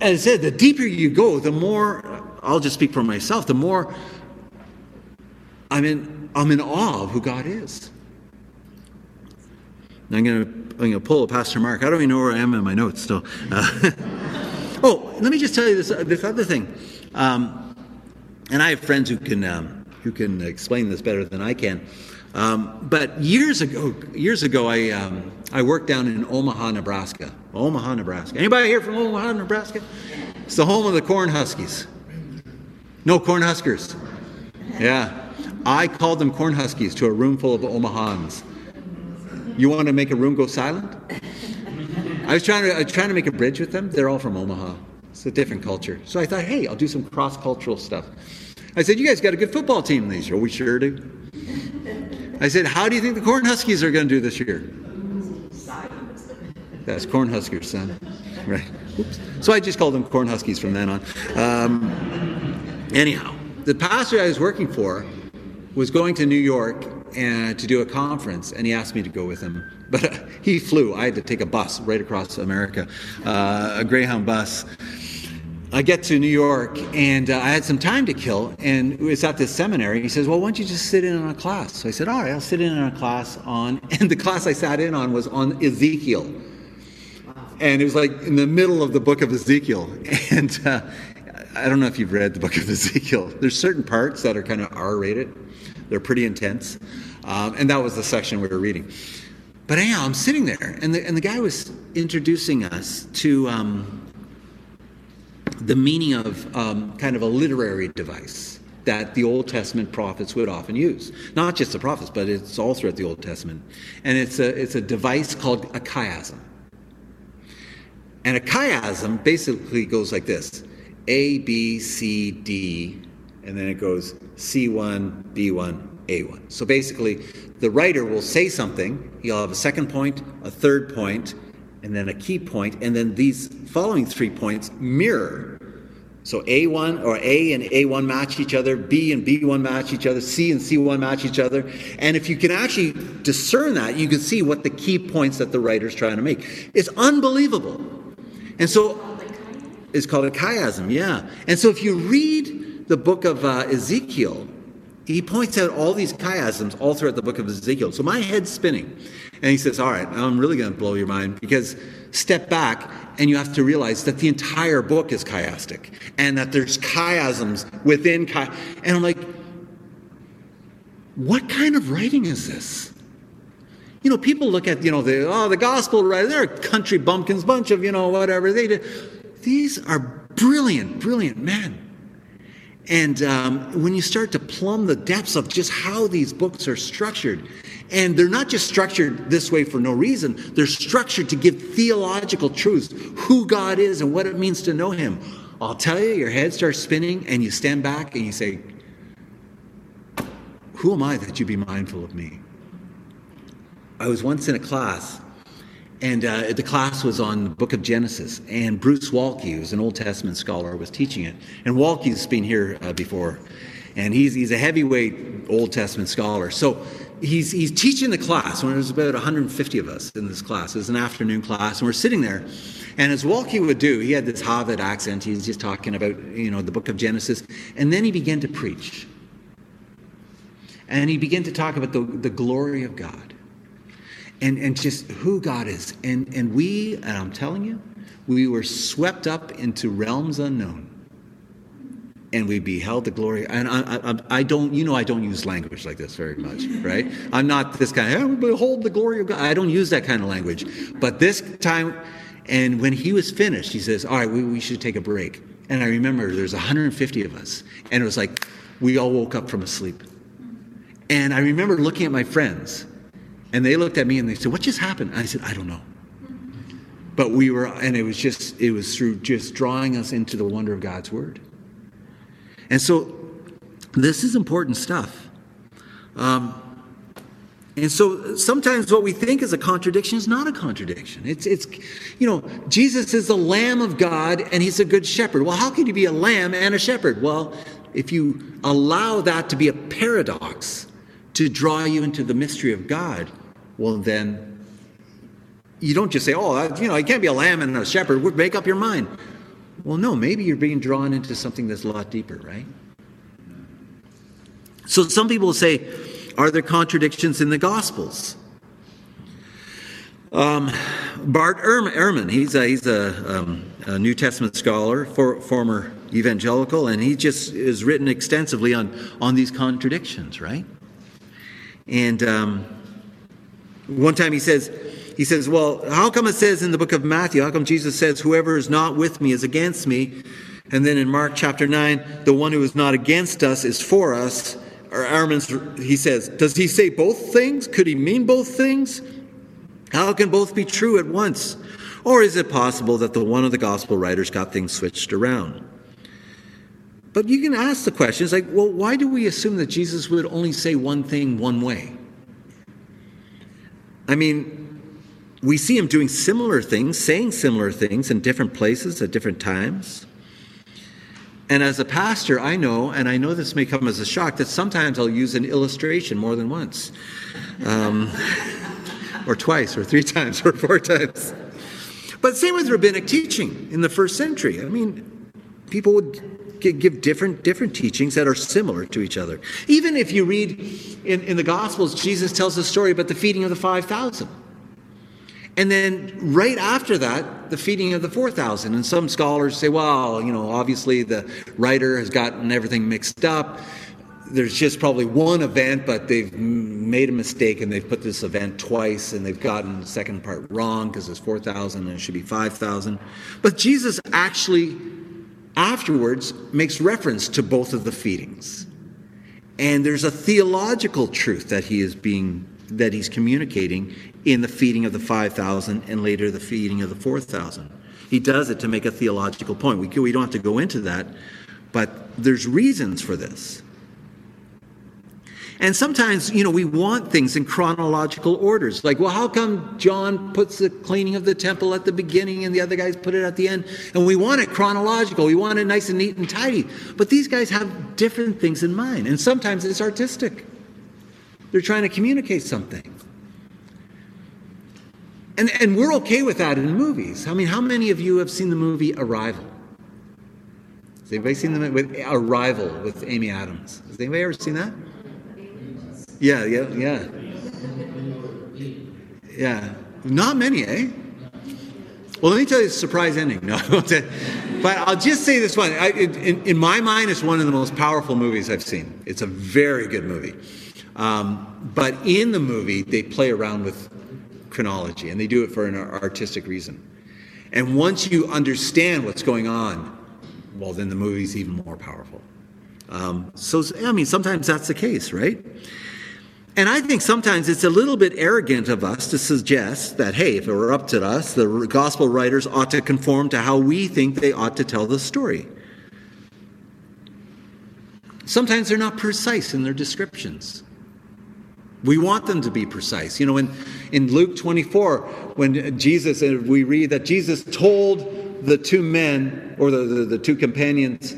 Speaker 2: as I said, the deeper you go, the more, I'll just speak for myself, the more I'm in, I'm in awe of who God is. I'm going to I'm going to pull a Pastor Mark. I don't even know where I am in my notes still. Uh, oh, let me just tell you this, this other thing. Um, and I have friends who can, um, who can explain this better than I can. Um, but years ago, years ago, I um, I worked down in Omaha, Nebraska. Omaha, Nebraska. Anybody here from Omaha, Nebraska? It's the home of the Corn Huskies. No Corn Huskers. Yeah, I called them Corn Huskies to a room full of Omahans. You want to make a room go silent? I was trying to I was trying to make a bridge with them. They're all from Omaha. It's a different culture. So I thought, hey, I'll do some cross cultural stuff. I said, you guys got a good football team these year. We sure do. I said, How do you think the Corn Huskies are going to do this year? That's Corn Huskers, son. Right. Oops. So I just called them Corn Huskies from then on. Um, anyhow, the pastor I was working for was going to New York and to do a conference, and he asked me to go with him. But uh, he flew. I had to take a bus right across America, uh, a Greyhound bus. I get to New York and uh, I had some time to kill, and it was at this seminary. He says, Well, why don't you just sit in on a class? So I said, All right, I'll sit in on a class on, and the class I sat in on was on Ezekiel. And it was like in the middle of the book of Ezekiel. And uh, I don't know if you've read the book of Ezekiel. There's certain parts that are kind of R rated, they're pretty intense. Um, and that was the section we were reading. But anyhow, I'm sitting there, and the, and the guy was introducing us to. Um, the meaning of um, kind of a literary device that the Old Testament prophets would often use. Not just the prophets, but it's all throughout the Old Testament. And it's a, it's a device called a chiasm. And a chiasm basically goes like this A, B, C, D, and then it goes C1, B1, A1. So basically, the writer will say something, he'll have a second point, a third point, and then a key point, and then these following three points mirror. So A1 or A and A1 match each other, B and B1 match each other, C and C1 match each other. And if you can actually discern that, you can see what the key points that the writer's trying to make. It's unbelievable. And so it's called a chiasm, yeah. And so if you read the book of uh, Ezekiel, he points out all these chiasms all throughout the book of Ezekiel. So my head's spinning. And he says, All right, I'm really going to blow your mind because step back and you have to realize that the entire book is chiastic and that there's chiasms within chi. And I'm like, What kind of writing is this? You know, people look at, you know, the, oh, the gospel writer, they're country bumpkins, bunch of, you know, whatever. They do. These are brilliant, brilliant men. And um, when you start to plumb the depths of just how these books are structured, and they're not just structured this way for no reason, they're structured to give theological truths, who God is and what it means to know Him. I'll tell you, your head starts spinning, and you stand back and you say, Who am I that you be mindful of me? I was once in a class and uh, the class was on the book of Genesis, and Bruce Waltke, who's an Old Testament scholar, was teaching it. And Waltke's been here uh, before, and he's, he's a heavyweight Old Testament scholar. So he's, he's teaching the class, when there's about 150 of us in this class. It was an afternoon class, and we're sitting there. And as Waltke would do, he had this Harvard accent. He was just talking about, you know, the book of Genesis. And then he began to preach. And he began to talk about the, the glory of God and, and just who God is. And, and we, and I'm telling you, we were swept up into realms unknown. And we beheld the glory. And I, I, I, don't, you know, I don't use language like this very much, right? I'm not this guy, hey, behold the glory of God. I don't use that kind of language. But this time, and when he was finished, he says, all right, we, we should take a break. And I remember there's 150 of us. And it was like, we all woke up from a sleep. And I remember looking at my friends and they looked at me and they said, What just happened? And I said, I don't know. But we were, and it was just, it was through just drawing us into the wonder of God's Word. And so this is important stuff. Um, and so sometimes what we think is a contradiction is not a contradiction. It's, it's, you know, Jesus is the Lamb of God and he's a good shepherd. Well, how can you be a lamb and a shepherd? Well, if you allow that to be a paradox, to draw you into the mystery of God, well, then you don't just say, oh, you know, I can't be a lamb and a shepherd. Make up your mind. Well, no, maybe you're being drawn into something that's a lot deeper, right? So some people say, are there contradictions in the Gospels? Um, Bart Ehrman, he's a, he's a, um, a New Testament scholar, for, former evangelical, and he just has written extensively on, on these contradictions, right? And um, one time he says, he says, Well, how come it says in the book of Matthew, how come Jesus says, Whoever is not with me is against me? And then in Mark chapter 9, the one who is not against us is for us. Or Ehrman's, he says, Does he say both things? Could he mean both things? How can both be true at once? Or is it possible that the one of the gospel writers got things switched around? But you can ask the questions like, well, why do we assume that Jesus would only say one thing one way? I mean, we see him doing similar things, saying similar things in different places at different times. And as a pastor, I know, and I know this may come as a shock, that sometimes I'll use an illustration more than once, um, or twice, or three times, or four times. But same with rabbinic teaching in the first century. I mean, people would give different different teachings that are similar to each other. Even if you read in, in the Gospels, Jesus tells a story about the feeding of the 5,000. And then right after that, the feeding of the 4,000. And some scholars say, well, you know, obviously the writer has gotten everything mixed up. There's just probably one event, but they've made a mistake and they've put this event twice and they've gotten the second part wrong because it's 4,000 and it should be 5,000. But Jesus actually afterwards makes reference to both of the feedings. And there's a theological truth that he is being that he's communicating in the feeding of the 5,000 and later the feeding of the 4,000. He does it to make a theological point. We, we don't have to go into that, but there's reasons for this. And sometimes, you know, we want things in chronological orders. Like, well, how come John puts the cleaning of the temple at the beginning and the other guys put it at the end? And we want it chronological. We want it nice and neat and tidy. But these guys have different things in mind. And sometimes it's artistic. They're trying to communicate something. And, and we're okay with that in movies. I mean, how many of you have seen the movie Arrival? Has anybody seen the movie Arrival with Amy Adams? Has anybody ever seen that? Yeah, yeah, yeah. Yeah. Not many, eh? Well, let me tell you the surprise ending. No, but I'll just say this one. I, in, in, my mind, it's one of the most powerful movies I've seen. It's a very good movie. Um, but in the movie, they play around with chronology, and they do it for an artistic reason. And once you understand what's going on, well, then the movie's even more powerful. Um, so, I mean, sometimes that's the case, right? And I think sometimes it's a little bit arrogant of us to suggest that, hey, if it were up to us, the gospel writers ought to conform to how we think they ought to tell the story. Sometimes they're not precise in their descriptions. We want them to be precise. You know, in, in Luke 24, when Jesus, and we read that Jesus told the two men, or the, the, the two companions,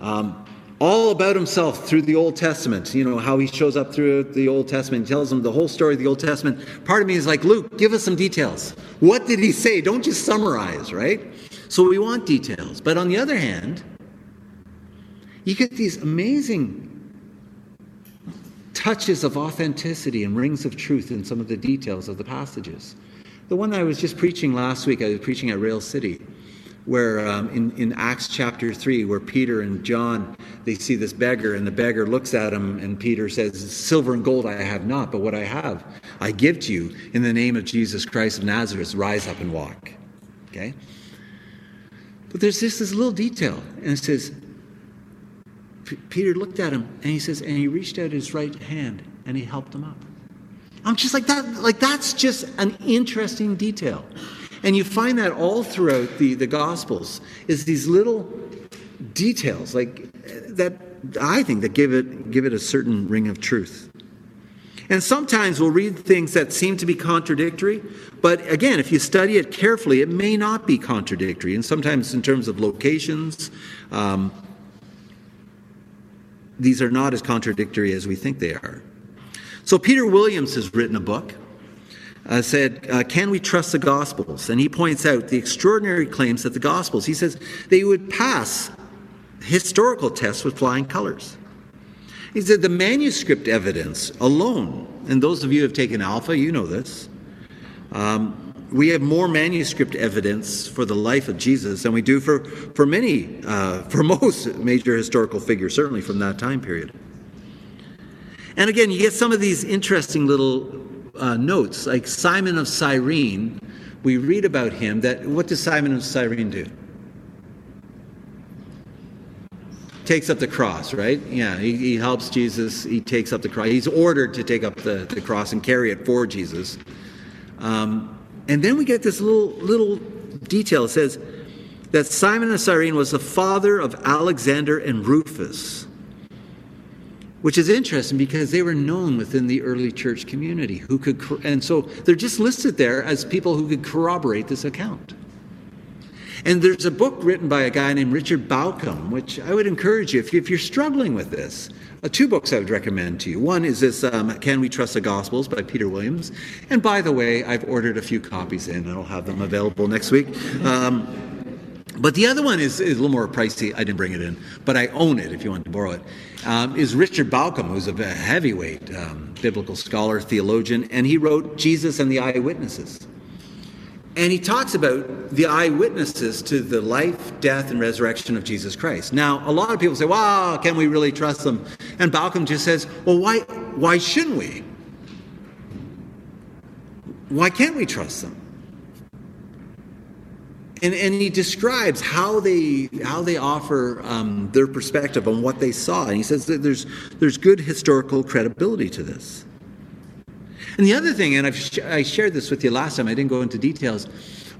Speaker 2: um, all about himself through the Old Testament. You know, how he shows up through the Old Testament, he tells them the whole story of the Old Testament. Part of me is like, Luke, give us some details. What did he say? Don't just summarize, right? So we want details. But on the other hand, you get these amazing touches of authenticity and rings of truth in some of the details of the passages. The one I was just preaching last week, I was preaching at Rail City, where um, in, in Acts chapter 3, where Peter and John, they see this beggar, and the beggar looks at him, and Peter says, Silver and gold I have not, but what I have I give to you in the name of Jesus Christ of Nazareth, rise up and walk. Okay? But there's just this little detail, and it says, Peter looked at him and he says, and he reached out his right hand and he helped him up. I'm just like that, like that's just an interesting detail. And you find that all throughout the, the Gospels is these little details, like that I think that give it give it a certain ring of truth. And sometimes we'll read things that seem to be contradictory, but again, if you study it carefully, it may not be contradictory. And sometimes in terms of locations, um, these are not as contradictory as we think they are. So, Peter Williams has written a book. Uh, said, uh, Can we trust the Gospels? And he points out the extraordinary claims that the Gospels, he says, they would pass historical tests with flying colors. He said the manuscript evidence alone, and those of you who have taken Alpha, you know this, um, we have more manuscript evidence for the life of Jesus than we do for, for many, uh, for most major historical figures, certainly from that time period. And again, you get some of these interesting little uh, notes, like Simon of Cyrene. We read about him that what does Simon of Cyrene do? Takes up the cross, right? Yeah, he, he helps Jesus. He takes up the cross. He's ordered to take up the, the cross and carry it for Jesus. Um, and then we get this little little detail. It says that Simon of Cyrene was the father of Alexander and Rufus which is interesting because they were known within the early church community who could and so they're just listed there as people who could corroborate this account. And there's a book written by a guy named richard bauckham which i would encourage you if, if you're struggling with this uh, two books i would recommend to you. One is this um, can we trust the gospels by peter williams. And by the way i've ordered a few copies in and i'll have them available next week. Um, but the other one is, is, a little more pricey. I didn't bring it in, but I own it if you want to borrow it. Um, is Richard Bauckham, who's a heavyweight um, biblical scholar, theologian, and he wrote Jesus and the Eyewitnesses. And he talks about the eyewitnesses to the life, death, and resurrection of Jesus Christ. Now, a lot of people say, "Wow, can we really trust them?" And Bauckham just says, "Well, why? Why shouldn't we? Why can't we trust them?" And, and he describes how they how they offer um, their perspective on what they saw, and he says that there's there's good historical credibility to this. And the other thing, and I've sh- I shared this with you last time, I didn't go into details,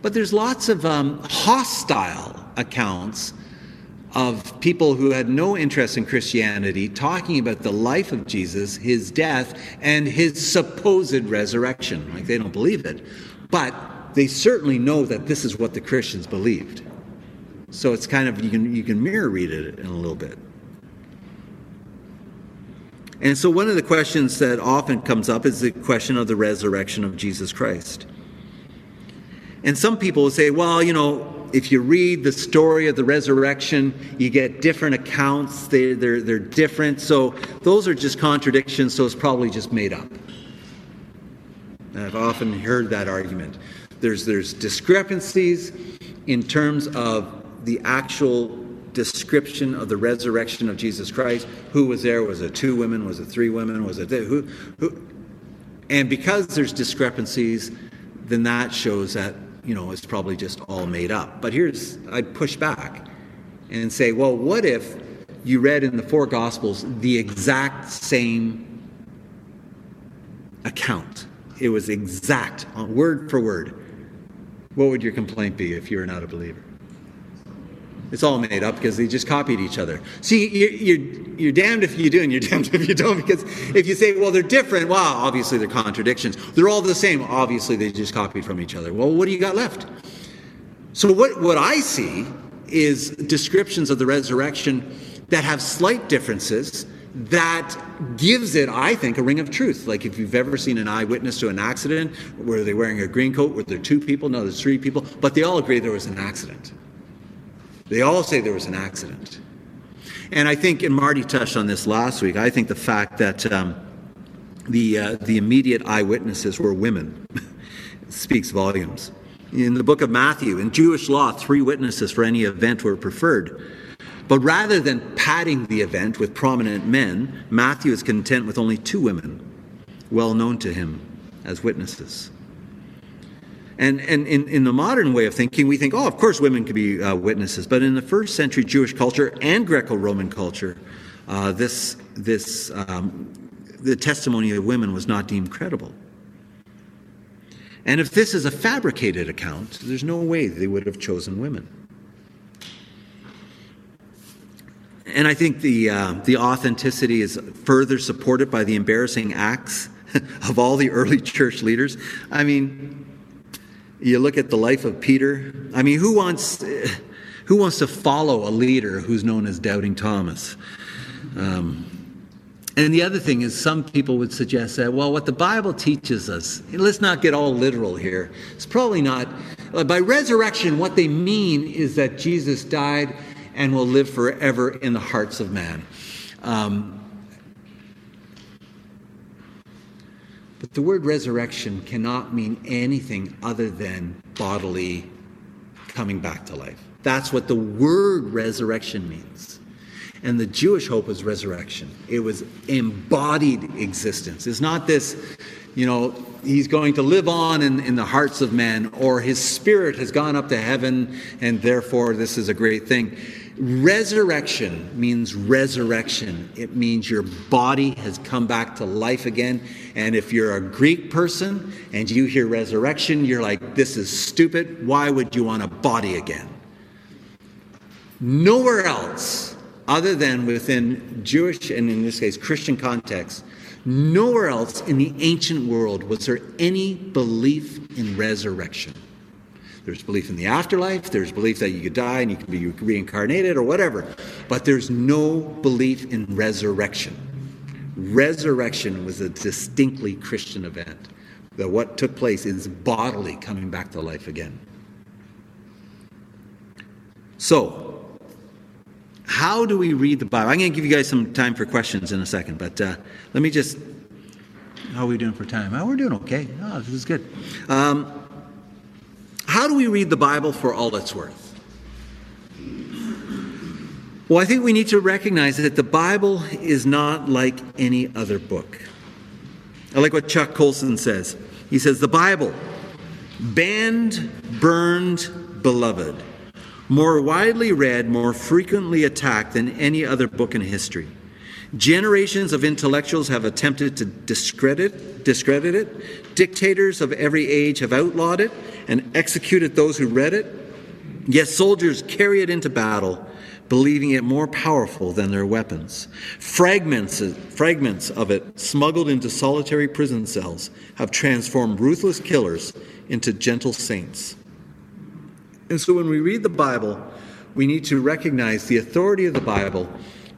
Speaker 2: but there's lots of um, hostile accounts of people who had no interest in Christianity talking about the life of Jesus, his death, and his supposed resurrection. Like they don't believe it, but they certainly know that this is what the Christians believed. So it's kind of, you can, you can mirror read it in a little bit. And so one of the questions that often comes up is the question of the resurrection of Jesus Christ. And some people will say, well, you know, if you read the story of the resurrection, you get different accounts. They, they're, they're different. So those are just contradictions, so it's probably just made up. And I've often heard that argument. There's, there's discrepancies in terms of the actual description of the resurrection of Jesus Christ. Who was there? Was it two women? Was it three women? Was it who? who? And because there's discrepancies, then that shows that you know it's probably just all made up. But here's I'd push back and say, well, what if you read in the four Gospels the exact same account? It was exact, word for word what would your complaint be if you were not a believer? It's all made up because they just copied each other. See, you're, you're, you're, damned if you do and you're damned if you don't. Because if you say, well, they're different, well, obviously they're contradictions. They're all the same. Obviously, they just copied from each other. Well, what do you got left? So, what, what I see is descriptions of the resurrection that have slight differences that gives it, I think, a ring of truth. Like if you've ever seen an eyewitness to an accident, were they wearing a green coat? Were there two people? No, there's three people, but they all agree there was an accident. They all say there was an accident. And I think, and Marty touched on this last week, I think the fact that um, the, uh, the immediate eyewitnesses were women speaks volumes. In the book of Matthew, in Jewish law, three witnesses for any event were preferred. But rather than padding the event with prominent men, Matthew is content with only two women, well known to him as witnesses. And, and in, in the modern way of thinking, we think, oh, of course women could be uh, witnesses. But in the first century Jewish culture and Greco Roman culture, uh, this, this, um, the testimony of women was not deemed credible. And if this is a fabricated account, there's no way they would have chosen women. And I think the, uh, the authenticity is further supported by the embarrassing acts of all the early church leaders. I mean, you look at the life of Peter. I mean, who wants, who wants to follow a leader who's known as Doubting Thomas? Um, and the other thing is, some people would suggest that, well, what the Bible teaches us, let's not get all literal here. It's probably not. By resurrection, what they mean is that Jesus died and will live forever in the hearts of man. Um, but the word resurrection cannot mean anything other than bodily coming back to life. That's what the word resurrection means. And the Jewish hope was resurrection. It was embodied existence. It's not this, you know, he's going to live on in, in the hearts of men, or his spirit has gone up to heaven, and therefore this is a great thing. Resurrection means resurrection. It means your body has come back to life again. And if you're a Greek person and you hear resurrection, you're like, this is stupid. Why would you want a body again? Nowhere else, other than within Jewish and in this case Christian context, nowhere else in the ancient world was there any belief in resurrection. There's belief in the afterlife, there's belief that you could die and you can be reincarnated or whatever, but there's no belief in resurrection. Resurrection was a distinctly Christian event. That what took place is bodily coming back to life again. So, how do we read the Bible? I'm going to give you guys some time for questions in a second, but uh, let me just. How are we doing for time? Oh, we're doing okay. Oh, this is good. Um, how do we read the Bible for all it's worth? Well, I think we need to recognize that the Bible is not like any other book. I like what Chuck Colson says. He says, The Bible, banned, burned, beloved, more widely read, more frequently attacked than any other book in history. Generations of intellectuals have attempted to discredit, discredit it. Dictators of every age have outlawed it and executed those who read it. Yet soldiers carry it into battle, believing it more powerful than their weapons. Fragments, fragments of it, smuggled into solitary prison cells, have transformed ruthless killers into gentle saints. And so when we read the Bible, we need to recognize the authority of the Bible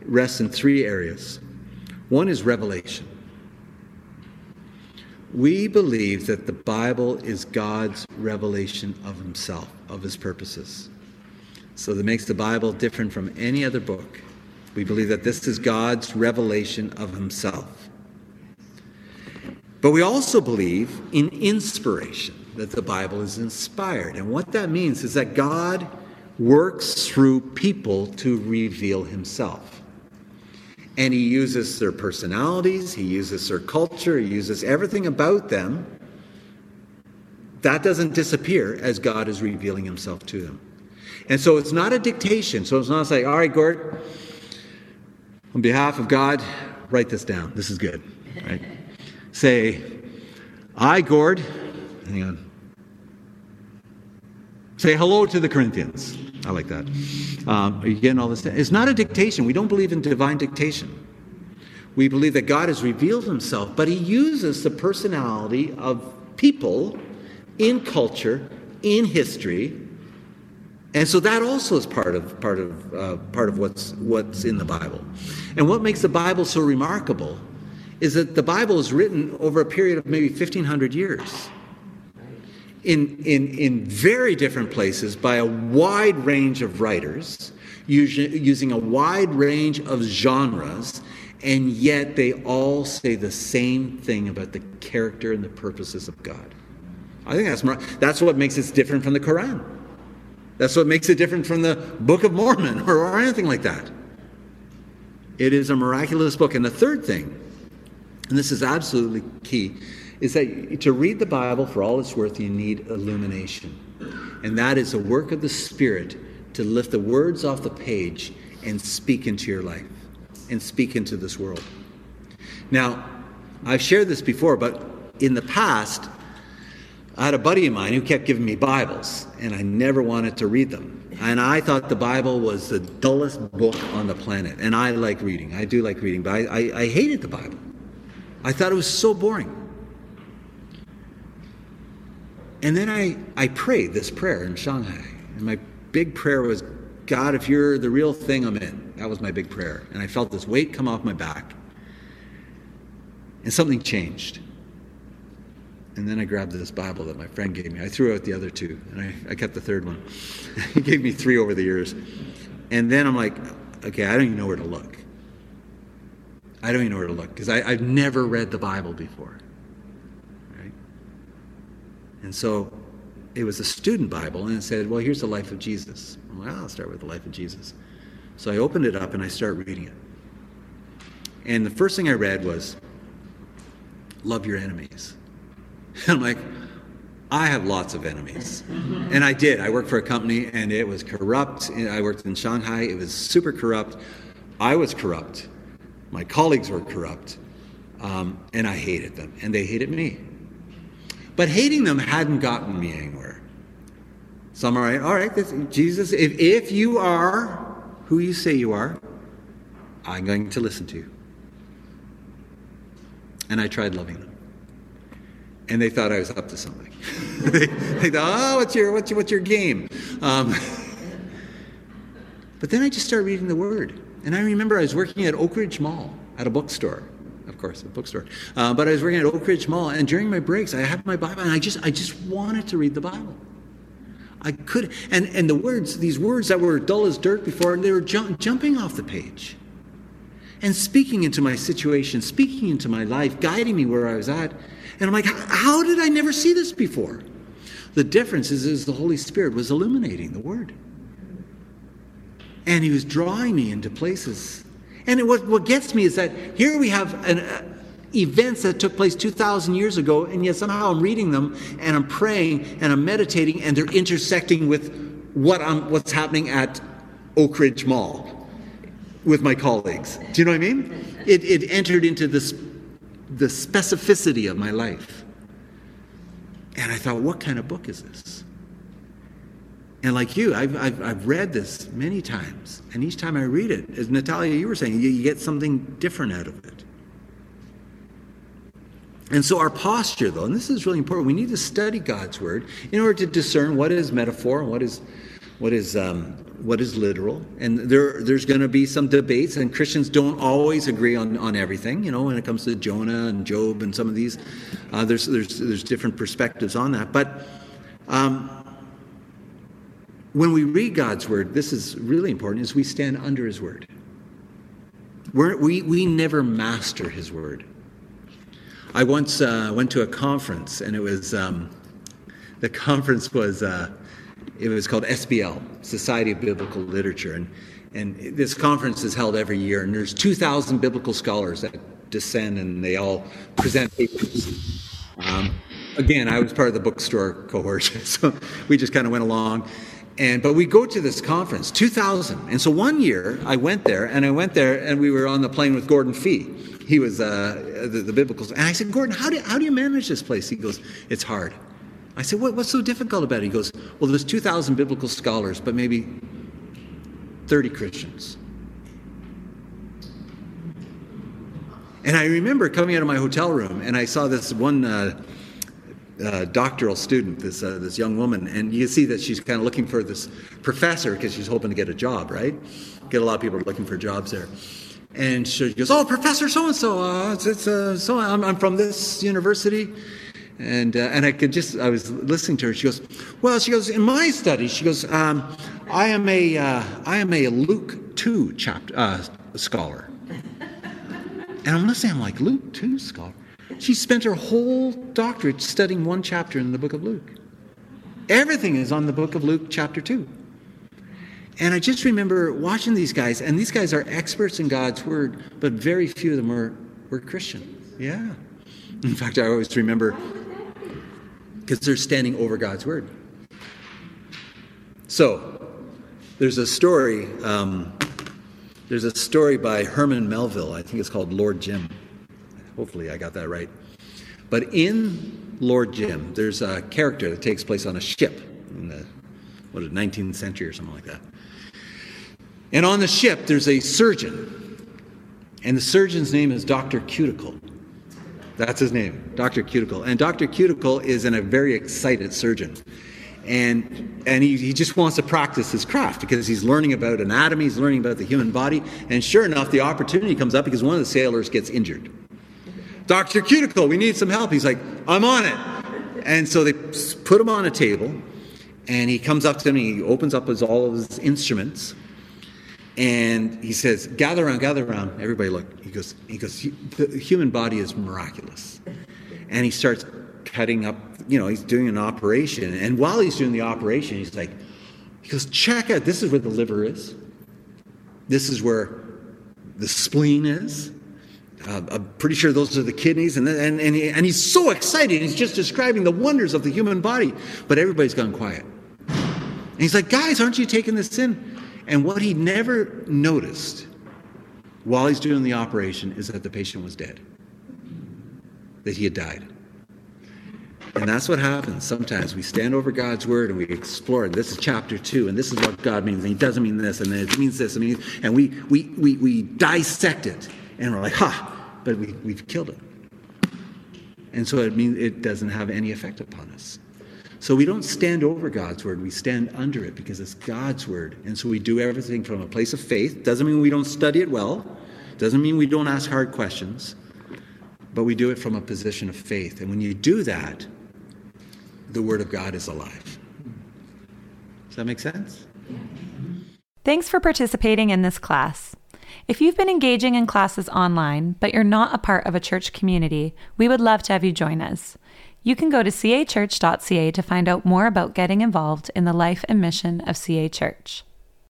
Speaker 2: rests in three areas. One is revelation. We believe that the Bible is God's revelation of Himself, of His purposes. So that makes the Bible different from any other book. We believe that this is God's revelation of Himself. But we also believe in inspiration, that the Bible is inspired. And what that means is that God works through people to reveal Himself. And he uses their personalities, he uses their culture, he uses everything about them. That doesn't disappear as God is revealing himself to them. And so it's not a dictation. So it's not like, all right, Gord, on behalf of God, write this down. This is good. Right? Say, I, Gord, hang on. Say hello to the Corinthians. I like that. Um, are you getting all this? It's not a dictation. We don't believe in divine dictation. We believe that God has revealed himself, but he uses the personality of people in culture, in history. And so that also is part of part of uh, part of what's what's in the Bible. And what makes the Bible so remarkable is that the Bible is written over a period of maybe 1500 years in, in, in very different places by a wide range of writers, using a wide range of genres, and yet they all say the same thing about the character and the purposes of God. I think that's, that's what makes it different from the Quran. That's what makes it different from the Book of Mormon or, or anything like that. It is a miraculous book. And the third thing, and this is absolutely key, is that to read the Bible for all it's worth, you need illumination. And that is a work of the Spirit to lift the words off the page and speak into your life and speak into this world. Now, I've shared this before, but in the past, I had a buddy of mine who kept giving me Bibles, and I never wanted to read them. And I thought the Bible was the dullest book on the planet. And I like reading. I do like reading, but I, I, I hated the Bible. I thought it was so boring. And then I, I prayed this prayer in Shanghai. And my big prayer was, God, if you're the real thing, I'm in. That was my big prayer. And I felt this weight come off my back. And something changed. And then I grabbed this Bible that my friend gave me. I threw out the other two, and I, I kept the third one. he gave me three over the years. And then I'm like, okay, I don't even know where to look. I don't even know where to look because I've never read the Bible before. And so it was a student Bible, and it said, well, here's the life of Jesus. Well, I'll start with the life of Jesus. So I opened it up and I start reading it. And the first thing I read was, Love your enemies. And I'm like, I have lots of enemies. And I did. I worked for a company and it was corrupt. I worked in Shanghai. It was super corrupt. I was corrupt. My colleagues were corrupt. Um, and I hated them. And they hated me. But hating them hadn't gotten me anywhere. So I'm all right. All right, this, Jesus, if, if you are who you say you are, I'm going to listen to you. And I tried loving them. And they thought I was up to something. they, they, thought, oh, what's your, what's your, what's your game? Um, but then I just started reading the Word. And I remember I was working at Oak Ridge Mall at a bookstore course, a bookstore. Uh, but I was working at Oak Ridge Mall, and during my breaks, I had my Bible, and I just, I just wanted to read the Bible. I could, and, and the words, these words that were dull as dirt before, they were ju- jumping off the page and speaking into my situation, speaking into my life, guiding me where I was at. And I'm like, how did I never see this before? The difference is, is the Holy Spirit was illuminating the Word. And He was drawing me into places. And what, what gets me is that here we have an, uh, events that took place 2,000 years ago, and yet somehow I'm reading them and I'm praying and I'm meditating, and they're intersecting with what I'm, what's happening at Oak Ridge Mall with my colleagues. Do you know what I mean? It, it entered into this, the specificity of my life. And I thought, what kind of book is this? And like you, I've, I've, I've read this many times. And each time I read it, as Natalia, you were saying, you, you get something different out of it. And so, our posture, though, and this is really important, we need to study God's word in order to discern what is metaphor and what is, what is, um, what is literal. And there, there's going to be some debates, and Christians don't always agree on, on everything. You know, when it comes to Jonah and Job and some of these, uh, there's, there's, there's different perspectives on that. But um, when we read God's word, this is really important, is we stand under his word. We're, we, we never master his word. I once uh, went to a conference, and it was um, the conference was uh, it was called SBL, Society of Biblical Literature, and and this conference is held every year, and there's 2,000 biblical scholars that descend, and they all present papers. Um, again, I was part of the bookstore cohort, so we just kind of went along. And but we go to this conference, 2000. And so one year I went there, and I went there, and we were on the plane with Gordon Fee. He was uh, the, the biblical. And I said, Gordon, how do, how do you manage this place? He goes, It's hard. I said, what, What's so difficult about it? He goes, Well, there's 2,000 biblical scholars, but maybe 30 Christians. And I remember coming out of my hotel room, and I saw this one. Uh, doctoral student, this uh, this young woman, and you see that she's kind of looking for this professor because she's hoping to get a job, right? Get a lot of people looking for jobs there. And she goes, "Oh, Professor so and so, it's uh, so I'm, I'm from this university." And, uh, and I could just, I was listening to her. She goes, well, she goes, in my study, she goes, um, I am a, uh, I am a Luke 2 chapter, uh, scholar. And I'm listening, I'm like, Luke 2 scholar? She spent her whole doctorate studying one chapter in the book of Luke. Everything is on the book of Luke, chapter 2. And I just remember watching these guys, and these guys are experts in God's word, but very few of them were, were Christian. Yeah. In fact, I always remember because they're standing over God's word. So, there's a story. Um, there's a story by Herman Melville. I think it's called Lord Jim. Hopefully, I got that right. But in Lord Jim, there's a character that takes place on a ship in the what, 19th century or something like that. And on the ship, there's a surgeon, and the surgeon's name is Dr. Cuticle. That's his name, Dr. Cuticle. And Dr. Cuticle is an, a very excited surgeon. And, and he, he just wants to practice his craft because he's learning about anatomy, he's learning about the human body. And sure enough, the opportunity comes up because one of the sailors gets injured. Dr. Cuticle, we need some help. He's like, I'm on it. And so they put him on a table, and he comes up to him, he opens up his, all of his instruments, and he says, "Gather around, gather around." Everybody look. He goes, "He goes. The human body is miraculous," and he starts cutting up. You know, he's doing an operation, and while he's doing the operation, he's like, "He goes, check out. This is where the liver is. This is where the spleen is. Uh, I'm pretty sure those are the kidneys. And, and, and, he, and he's so excited. He's just describing the wonders of the human body. But everybody's gone quiet. And he's like, guys, aren't you taking this in? And what he never noticed while he's doing the operation is that the patient was dead, that he had died. And that's what happens sometimes. We stand over God's word and we explore. And this is chapter two, and this is what God means. And He doesn't mean this, and it means this. I mean, and we, we, we, we dissect it, and we're like, ha, but we, we've killed it. And so it means it doesn't have any effect upon us. So we don't stand over God's word, we stand under it because it's God's word. And so we do everything from a place of faith. Doesn't mean we don't study it well, doesn't mean we don't ask hard questions, but we do it from a position of faith. And when you do that, the word of God is alive. Does that make sense?
Speaker 1: Thanks for participating in this class. If you've been engaging in classes online, but you're not a part of a church community, we would love to have you join us. You can go to cachurch.ca to find out more about getting involved in the life and mission of CA Church.